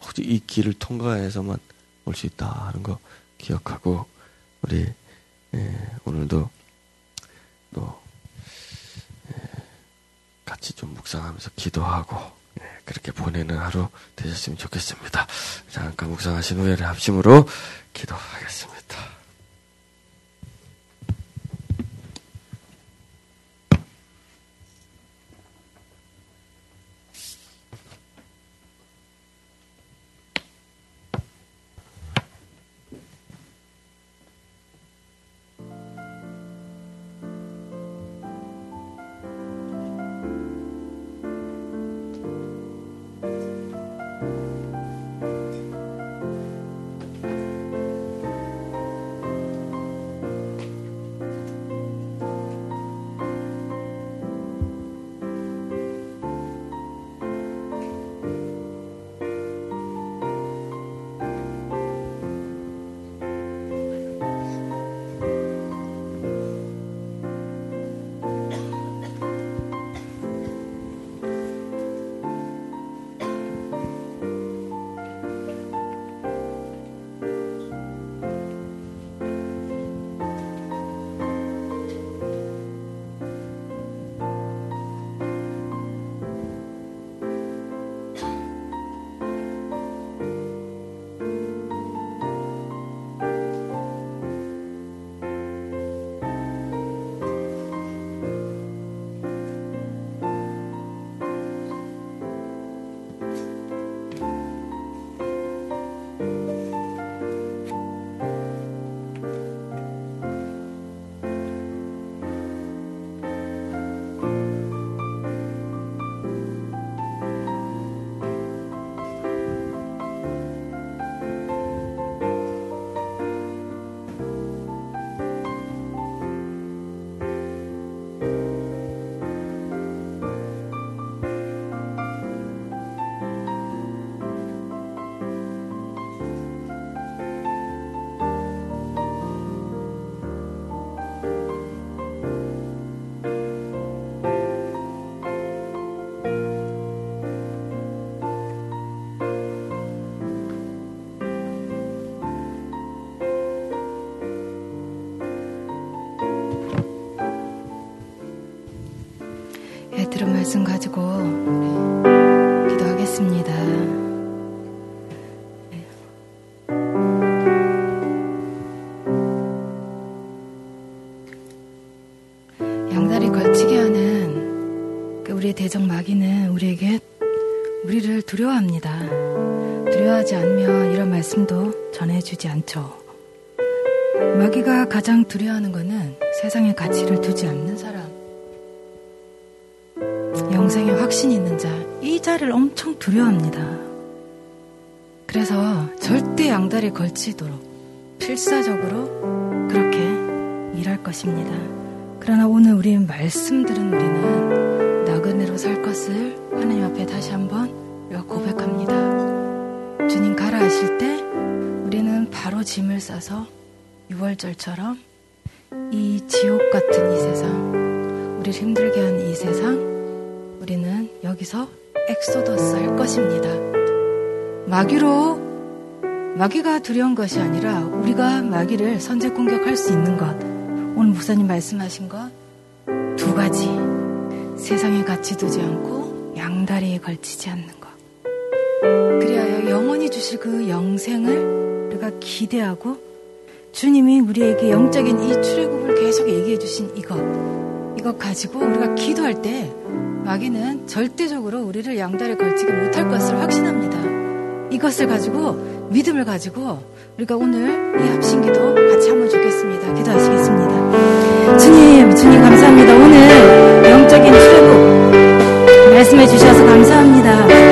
오직 이 길을 통과해서만 올 수 있다 하는 거 기억하고 우리 예, 오늘도 또 예, 같이 좀 묵상하면서 기도하고 예, 그렇게 보내는 하루 되셨으면 좋겠습니다. 잠깐 묵상하신 후에 합심으로 기도하겠습니다. 말씀 가지고 기도하겠습니다. 양다리 걸치게 하는 그 우리의 대적 마귀는 우리에게 우리를 두려워합니다. 두려워하지 않으면 이런 말씀도 전해주지 않죠. 마귀가 가장 두려워하는 것은 세상의 가치를 두지 않는 사람. 영생에 확신이 있는 자, 이 자를 엄청 두려워합니다. 그래서 절대 양다리 걸치도록 필사적으로 그렇게 일할 것입니다. 그러나 오늘 우리 말씀 들은 우리는 나그네로 살 것을 하나님 앞에 다시 한번 고백합니다. 주님 가라 하실 때 우리는 바로 짐을 싸서 유월절처럼 이 지옥 같은 이 세상, 우리를 힘들게 한 이 세상, 여기서 엑소더스 할 것입니다. 마귀로, 마귀가 두려운 것이 아니라 우리가 마귀를 선제 공격할 수 있는 것. 오늘 목사님 말씀하신 것 두 가지. 세상에 가치 두지 않고 양다리에 걸치지 않는 것. 그리하여 영원히 주실 그 영생을 우리가 기대하고 주님이 우리에게 영적인 이 출애굽을 계속 얘기해 주신 이것, 이것 가지고 우리가 기도할 때 마귀는 절대적으로 우리를 양다리에 걸치지 못할 것을 확신합니다. 이것을 가지고 믿음을 가지고 우리가 오늘 이 합심기도 같이 한번 주겠습니다. 기도하시겠습니다. 주님, 주님 감사합니다. 오늘 영적인 출애굽 말씀해 주셔서 감사합니다.